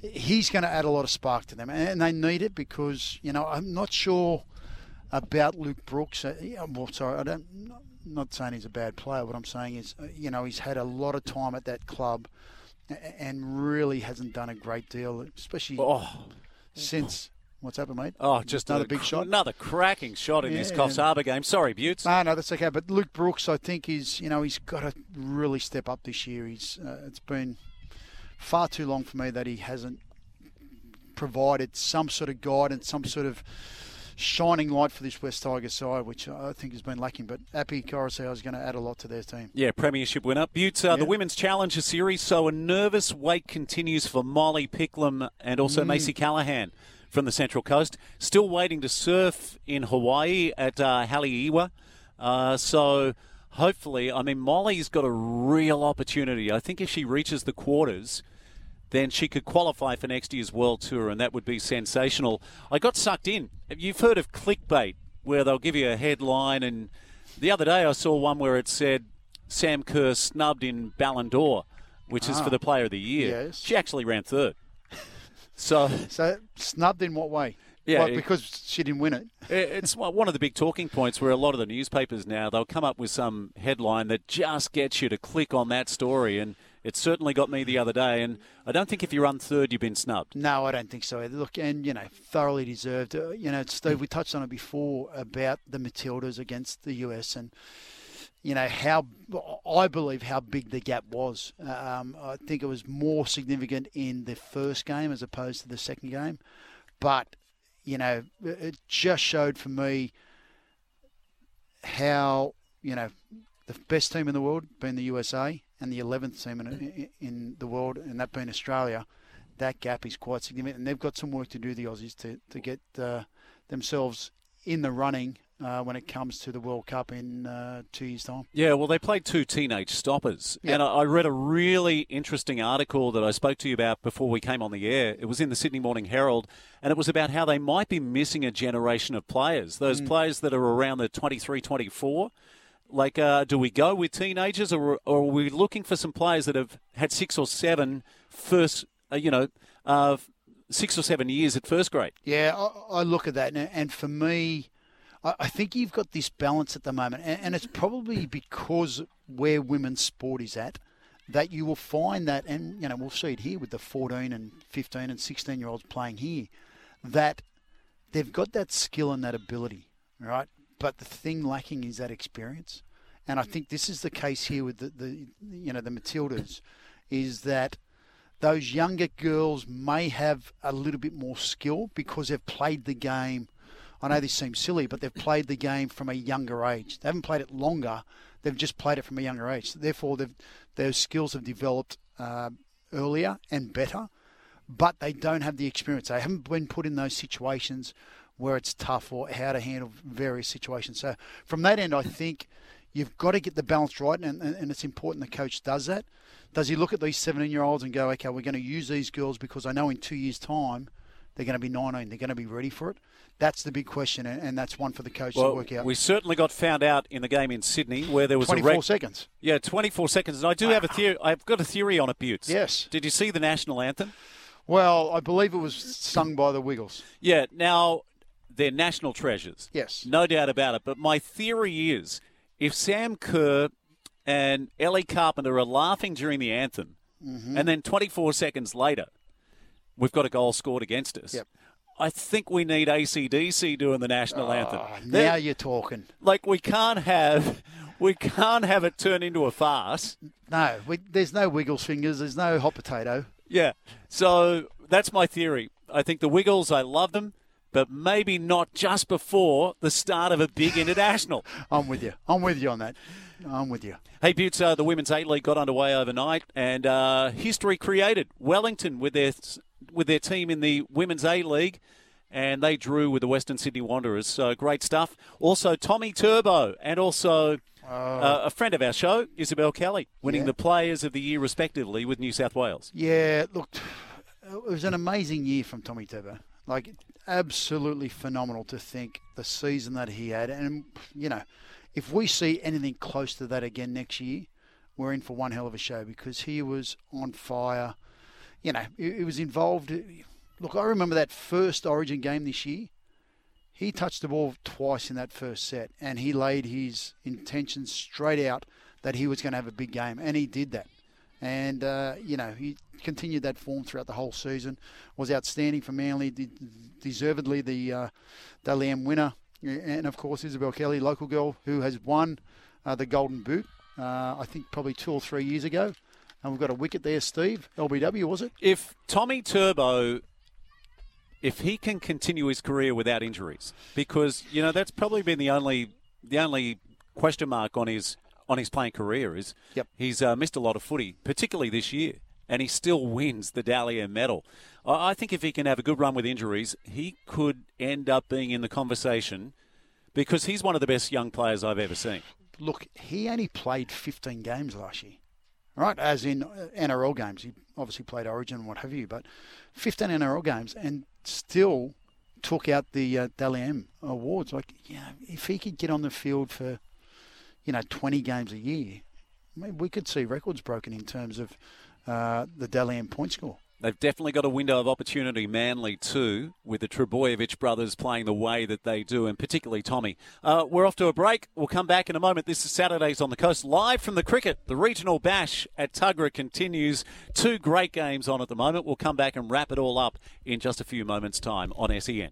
he's going to add a lot of spark to them, and they need it because you know I'm not sure about Luke Brooks. Uh, well, sorry, I don't. I'm not saying he's a bad player. What I'm saying is, uh, you know, he's had a lot of time at that club, and really hasn't done a great deal, especially Oh. since. What's happened, mate? Oh, just another big cr- shot. Another cracking shot in this Yeah. Coffs Harbour game. Sorry, Butts. No, no, that's okay. But Luke Brooks, I think, is you know he's got to really step up this year. He's uh, it's been far too long for me that he hasn't provided some sort of guidance, some sort of shining light for this West Tigers side, which I think has been lacking. But Api Koroisau is going to add a lot to their team. Yeah, Premiership winner. Butte, uh, the Women's Challenger Series. So a nervous wait continues for Molly Picklum and also Mm. Macy Callaghan from the Central Coast. Still waiting to surf in Hawaii at uh, Haleiwa. Uh, so hopefully, I mean, Molly's got a real opportunity. I think if she reaches the quarters, then she could qualify for next year's World Tour, and that would be sensational. I got sucked in. You've heard of clickbait, where they'll give you a headline, and the other day I saw one where it said Sam Kerr snubbed in Ballon d'Or, which is Ah. for the Player of the Year. Yes. She actually ran third. So So snubbed in what way? Yeah, it- because she didn't win it. it's one of the big talking points where a lot of the newspapers now they'll come up with some headline that just gets you to click on that story, and it certainly got me the other day. And I don't think if you run third, you've been snubbed. No, I don't think so. Look, and you know, thoroughly deserved. Uh, you know, Steve, we touched on it before about the Matildas against the US, and you know how I believe how big the gap was. Um, I think it was more significant in the first game as opposed to the second game, but you know, it just showed for me how you know the best team in the world being the USA and the 11th team in, in the world, and that being Australia, that gap is quite significant. And they've got some work to do, the Aussies, to, to get uh, themselves in the running uh, when it comes to the World Cup in uh, two years' time. Yeah, well, they played two teenage stoppers. Yeah. And I, I read a really interesting article that I spoke to you about before we came on the air. It was in the Sydney Morning Herald, and it was about how they might be missing a generation of players. Those Mm. players that are around the 23, 24. Like, uh, do we go with teenagers, or, or are we looking for some players that have had six or seven first, uh, you know, uh, six or seven years at first grade? Yeah, I, I look at that, and, and for me, I, I think you've got this balance at the moment, and, and it's probably because where women's sport is at that you will find that, and you know we'll see it here with the 14 and 15 and 16 year olds playing here, that they've got that skill and that ability, right? But the thing lacking is that experience, and I think this is the case here with the, the you know the Matildas, is that those younger girls may have a little bit more skill because they've played the game. I know this seems silly, but they've played the game from a younger age. They haven't played it longer; they've just played it from a younger age. Therefore, they've, their skills have developed uh, earlier and better, but they don't have the experience. They haven't been put in those situations where it's tough or how to handle various situations. So, from that end, I think you've got to get the balance right, and, and, it's important the coach does that. Does he look at these 17 year olds and go, okay, we're going to use these girls because I know in two years' time they're going to be 19, they're going to be ready for it? That's the big question, and, and that's one for the coach to work out. we certainly got found out in the game in Sydney where there was 24 a reg- seconds. Yeah, 24 seconds. And I do have a theory. I've got a theory on it, Butts. Yes. Did you see the national anthem? Well, I believe it was sung by the Wiggles. Yeah. Now they're national treasures. Yes. No doubt about it. But my theory is, if Sam Kerr and Ellie Carpenter are laughing during the anthem, Mhm. and then 24 seconds later, we've got a goal scored against us. Yep. I think we need ACDC doing the national anthem. Ah, They're- now you're talking. like we can't have we can't have it turn into a farce. No, we, there's no Wiggles fingers, there's no hot potato. Yeah. So that's my theory. I think the Wiggles, I love them, but maybe not just before the start of a big international. I'm with you. I'm with you on that. I'm with you. Hey, Butts, uh, the Women's A League got underway overnight, and uh, history created. Wellington with their with their team in the Women's A League, and they drew with the Western Sydney Wanderers. So great stuff. Also, Tommy Turbo, and also uh, a friend of our show, Isabelle Kelly, winning Yeah. the Players of the Year respectively with New South Wales. Yeah, look, it was an amazing year from Tommy Turbo. Like, absolutely phenomenal to think the season that he had. And, you know, if we see anything close to that again next year, we're in for one hell of a show because he was on fire. You know, he, was involved. Look, I remember that first Origin game this year. He touched the ball twice in that first set, and he laid his intentions straight out that he was going to have a big game, and he did that. And uh, you know he continued that form throughout the whole season. Was outstanding for Manly, de- deservedly the uh, Dally M winner, and of course Isabelle Kelly, local girl who has won uh, the Golden Boot. Uh, I think probably two or three years ago, and we've got a wicket there, Steve. LBW was it? If Tommy Turbo, if he can continue his career without injuries, because you know that's probably been the only the only question mark on his on his playing career is Yep. he's uh, missed a lot of footy, particularly this year, and he still wins the Dally M medal. I I think if he can have a good run with injuries, he could end up being in the conversation because he's one of the best young players I've ever seen. Look, he only played 15 games last year, right? As in uh, NRL games. He obviously played Origin and what have you, but 15 NRL games and still took out the uh, Dally M awards. Like, yeah, if he could get on the field for, you know, 20 games a year, maybe we could see records broken in terms of uh, the Dally M point score. They've definitely got a window of opportunity, Manly too, with the Trbojevic brothers playing the way that they do, and particularly Tommy. Uh, we're off to a break. We'll come back in a moment. This is Saturdays on the Coast, live from the cricket. The regional bash at Tuggerah continues. Two great games on at the moment. We'll come back and wrap it all up in just a few moments' time on SEN.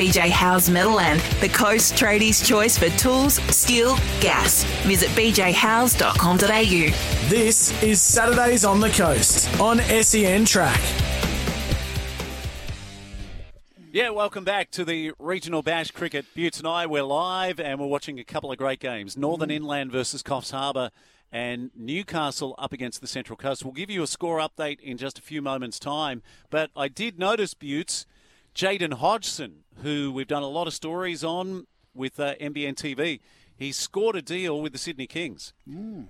BJ Howe's Meadowland, the Coast Tradies' choice for tools, steel, gas. Visit bjhowes.com.au. This is Saturdays on the Coast on SEN Track. Yeah, welcome back to the Regional Bash Cricket. Butts and I, we're live and we're watching a couple of great games. Northern mm-hmm. Inland versus Coffs Harbour and Newcastle up against the Central Coast. We'll give you a score update in just a few moments' time. But I did notice, Butts, Jaden Hodgson, who we've done a lot of stories on with uh, NBN TV. He scored a deal with the Sydney Kings.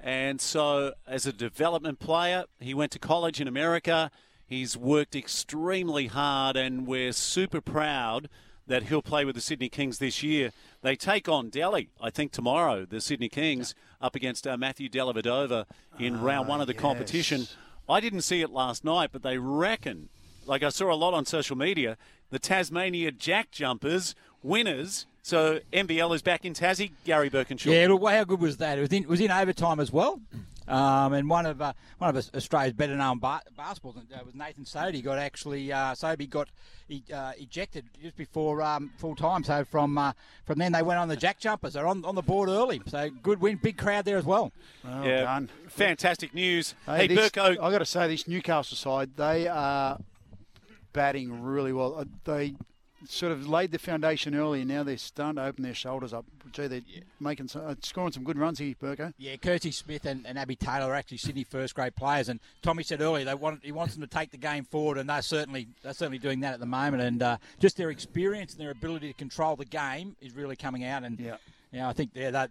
And so, as a development player, he went to college in America. He's worked extremely hard, and we're super proud that he'll play with the Sydney Kings this year. They take on Delly, I think, tomorrow, the Sydney Kings, up against uh, Matthew Dellavedova in round one of the competition. I didn't see it last night, but they reckon, like I saw a lot on social media, the Tasmania Jack Jumpers winners. So NBL is back in Tassie, Gary Birkinshaw. Yeah, look, how good was that? It was in, it was in overtime as well. Um, and one of uh, one of Australia's better known ba- basketballs uh, was Nathan Sobey. Got actually uh, Sobey got e- uh, ejected just before um, full time. So from uh, from then they went on the jack jumpers. They're on, on the board early. So good win, big crowd there as well. Well yeah, done. fantastic news. Hey, this, Burko, I got to say, this Newcastle side, they are batting really well. Uh, They sort of laid the foundation early, and now they're starting to open their shoulders up. Gee, they're making some, uh, scoring some good runs here, Burko. Yeah, Kirsty Smith and, and Abby Taylor are actually Sydney first grade players, and Tommy said earlier they want he wants them to take the game forward, and they're certainly they're certainly doing that at the moment, and uh, just their experience and their ability to control the game is really coming out, and yeah, yeah, I think yeah, that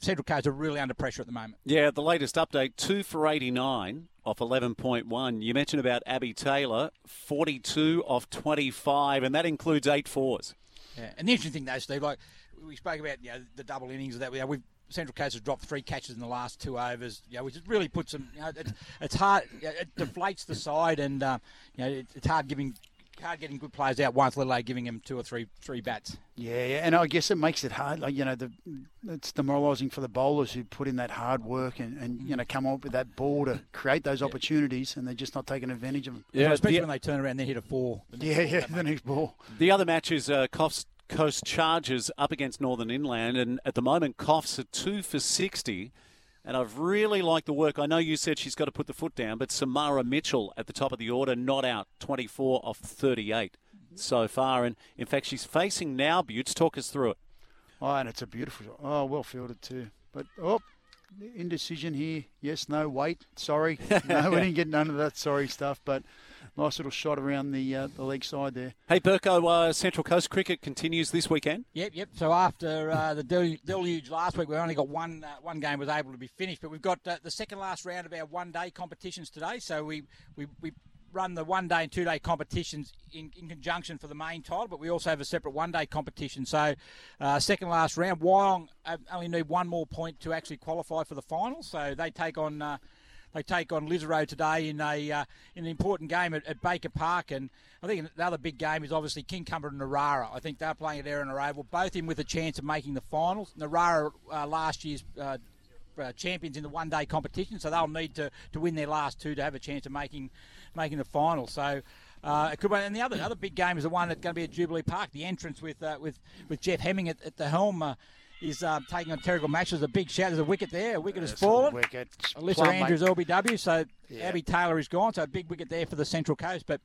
Central Coast are really under pressure at the moment. Yeah, the latest update, two for 89 off 11.1. You mentioned about Abby Taylor, 42 off 25, and that includes eight fours. Yeah, and the interesting thing though, Steve, like we spoke about, you know, the double innings of that. You know, we've Central Coast has dropped three catches in the last two overs, you know, which really puts them. You know, it's, it's hard. You know, it deflates the side, and uh, you know, it, it's hard giving. Hard getting good players out once, let alone giving them two or three three bats. Yeah, yeah, and I guess it makes it hard. Like you know, the it's demoralising for the bowlers who put in that hard work and, and you know come up with that ball to create those opportunities, and they're just not taking advantage of them. Yeah, especially when they turn around and then hit a four. Yeah, yeah, the next ball. The other match is uh, Coffs Coast Chargers up against Northern Inland, and at the moment, Coffs are two for 60. And I've really liked the work. I know you said she's got to put the foot down, but Samara Mitchell at the top of the order, not out, 24 off 38 so far. And in fact, she's facing now Buttes. Talk us through it. Oh, and it's a beautiful shot. Oh, well fielded too. But, oh, indecision here. Yes, no, wait. Sorry. No, we didn't get none of that sorry stuff. But nice little shot around the uh, the leg side there. Hey, Burko, uh, Central Coast cricket continues this weekend. Yep, yep. So after uh, the deluge last week, we only got one uh, one game was able to be finished, but we've got uh, the second last round of our one day competitions today. So we we. we Run the one day and two day competitions in, in conjunction for the main title, but we also have a separate one day competition. So, uh, second last round, Wyong only need one more point to actually qualify for the final. So they take on uh, they take on Lisarow today in a uh, in an important game at, at, Baker Park. And I think the other big game is obviously Kincumber and Narara. I think they're playing at Erin Oval, both in with a chance of making the finals. Narara uh, last year's. Uh, uh, champions in the one day competition, so they'll need to, to win their last two to have a chance of making making the final. So uh, it could be, and the other other big game is the one that's going to be at Jubilee Park. The entrance with uh, with with Jeff Hemming at, at the helm. Uh, is um, taking on Terrigal Match. There's a big shout. There's a wicket there. A wicket has fallen. Wicket. Alyssa Plum, Andrews, mate. LBW. So Yeah. Abby Taylor is gone. So a big wicket there for the Central Coast. But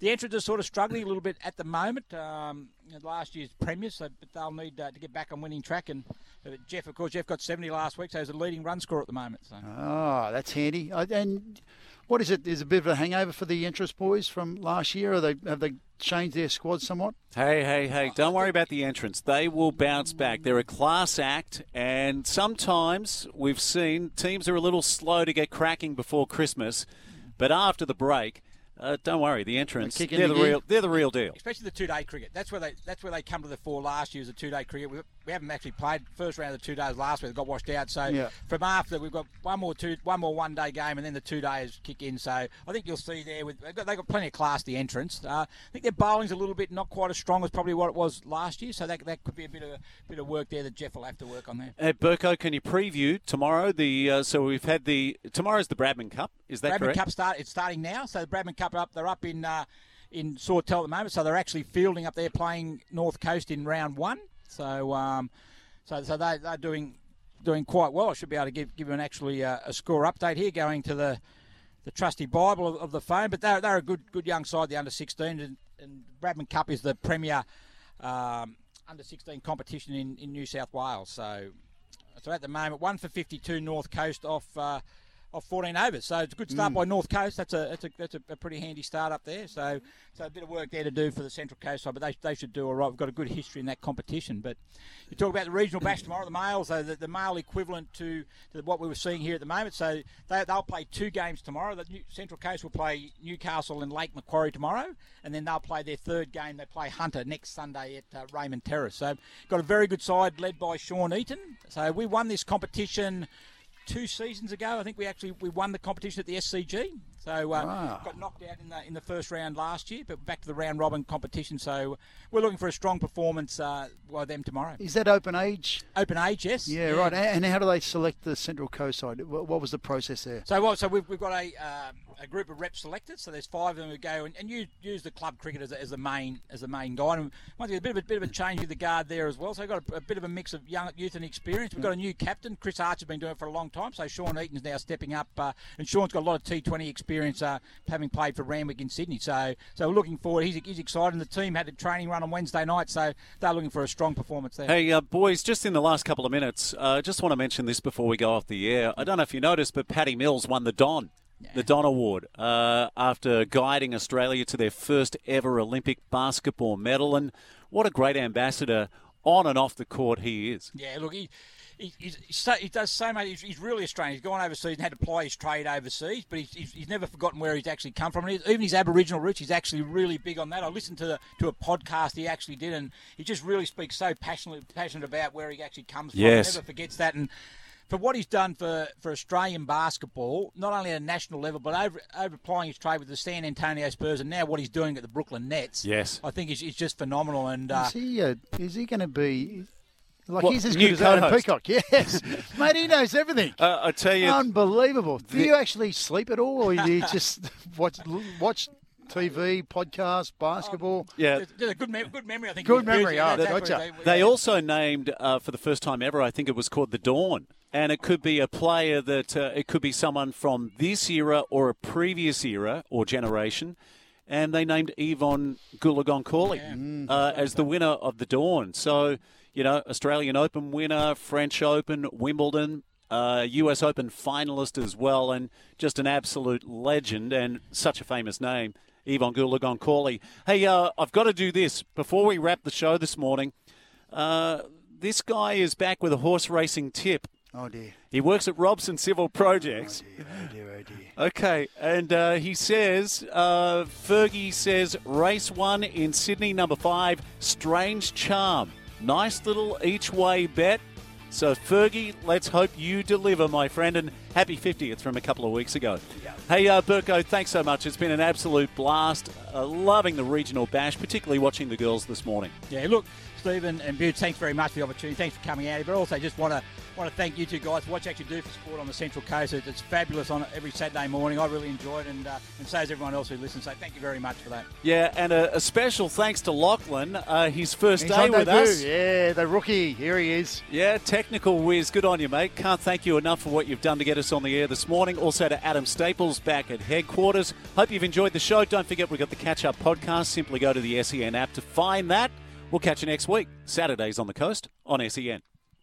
the entrance are sort of struggling a little bit at the moment. Um, you know, last year's premiers, so but they'll need uh, to get back on winning track. And uh, Jeff, of course, Jeff got 70 last week, so he's a leading run scorer at the moment. So. Oh, that's handy. Uh, And what is it? Is a bit of a hangover for the interest boys from last year? Or they have they changed their squad somewhat? Hey, hey, hey, don't worry about the entrance. They will bounce back. They're a class act, and sometimes we've seen teams are a little slow to get cracking before Christmas, but after the break, uh, don't worry, the entrance, they're the the real, they're the real deal. Especially the two-day cricket. That's where they that's where they come to the fore last year. Was a two-day cricket. We, we haven't actually played first round of the two days last week. It got washed out. So Yeah. from after we've got one more two one more one-day game, and then the two days kick in. So I think you'll see there with they've got, they've got plenty of class. The entrance. Uh, I think their bowling's a little bit not quite as strong as probably what it was last year. So that, that could be a bit of bit of work there that Jeff will have to work on there. Uh, Burko, can you preview tomorrow? The uh, so we've had the tomorrow's the Bradman Cup. Is that Bradman correct? Cup start. It's starting now. So the Bradman Cup are up. They're up in uh, in Sawtell at the moment. So they're actually fielding up there, playing North Coast in round one. So um, so so they they're doing doing quite well. I should be able to give give you an actually uh, a score update here, going to the the trusty Bible of, of the phone. But they're they're a good good young side, the under 16, and, and Bradman Cup is the premier um, under 16 competition in, in New South Wales. So so at the moment, one for 52 North Coast off. Uh, off 14 overs. So it's a good start Mm. by North Coast. That's a that's a that's a, pretty handy start up there. So so a bit of work there to do for the Central Coast side, but they, they should do all right. We've got a good history in that competition. But you talk about the regional bash tomorrow, the males, so the, the male equivalent to, to what we were seeing here at the moment. So they, they'll play two games tomorrow. The New, Central Coast will play Newcastle and Lake Macquarie tomorrow, and then they'll play their third game. They play Hunter next Sunday at uh, Raymond Terrace. So got a very good side led by Sean Eaton. So we won this competition two seasons ago. I think we actually we won the competition at the SCG. So uh, Wow. got knocked out in the in the first round last year, but back to the round robin competition. So we're looking for a strong performance uh, by them tomorrow. Is that open age? Open age, yes. Yeah, right. And how do they select the Central Coast side? What what was the process there? So what? So we've, we've got a uh, a group of reps selected. So there's five of them who go and, and use, use the club cricket as, a, as the main as the main guide. And once again, a bit of a bit of a change with the guard there as well. So we've got a, a bit of a mix of young youth and experience. We've got a new captain, Chris Archer's been doing it for a long time. So Sean Eaton's now stepping up, uh, and Sean's got a lot of T20 experience, uh, having played for Randwick in Sydney. So so we're looking forward. He's, he's excited. And the team had a training run on Wednesday night, so they're looking for a strong performance there. Hey, uh, boys, just in the last couple of minutes, uh, just want to mention this before we go off the air. I don't know if you noticed, but Patty Mills won the Don. The Don Award uh, after guiding Australia to their first ever Olympic basketball medal. And what a great ambassador on and off the court he is. Yeah, look, he. He, so, he does so much. He's, he's really Australian. He's gone overseas and had to ply his trade overseas, but he's, he's, he's never forgotten where he's actually come from. And even his Aboriginal roots, he's actually really big on that. I listened to the, to a podcast he actually did, and he just really speaks so passionately passionate about where he actually comes from. Yes. He never forgets that. And for what he's done for, for Australian basketball, not only at a national level, but over, over applying his trade with the San Antonio Spurs, and now what he's doing at the Brooklyn Nets. Yes. I think is, is just phenomenal. And uh, Is he uh, is he going to be like What, he's as new good as Adam? Peacock? Yes, mate, he knows everything. Uh, I tell you, Unbelievable. Do the- you actually sleep at all, or do you just watch watch TV, podcast, basketball? yeah. There's a good, mem- good memory, I think. Good with memory, Bruce. oh, That's gotcha. actually- They also named uh, for the first time ever. I think it was called the Dawn, and it could be a player that uh, it could be someone from this era or a previous era or generation. And they named Evonne Goolagong uh, as the winner of the Dawn. So you know, Australian Open winner, French Open, Wimbledon. Uh, US Open finalist as well, and just an absolute legend and such a famous name, Evonne Goolagong Hey, uh, I've got to do this before we wrap the show this morning. Uh, this guy is back with a horse racing tip. Oh dear. He works at Robson Civil Projects. Oh dear. Oh dear. Okay, and uh, he says, uh, Fergie says, race one in Sydney, number five, Strange Charm. Nice little each way bet. So, Fergie, let's hope you deliver, my friend, and happy 50th from a couple of weeks ago. Hey, uh, Burko, thanks so much. It's been an absolute blast. Uh, loving the regional bash, particularly watching the girls this morning. Yeah, look, Stephen and Bute, thanks very much for the opportunity. Thanks for coming out here. But also, just want to want to thank you two guys for what you actually do for sport on the Central Coast. It- It's fabulous on every Saturday morning. I really enjoy it, and uh, and so does everyone else who listens. So thank you very much for that. Yeah, and a, a special thanks to Lachlan, uh, his first He's day with debut. us. Yeah, the rookie. Here he is. Yeah, technical whiz. Good on you, mate. Can't thank you enough for what you've done to get us on the air this morning. Also to Adam Staples back at headquarters. Hope you've enjoyed the show. Don't forget we've got the catch up podcast. Simply go to the SEN app to find that. We'll catch you next week, Saturdays on the coast on SEN.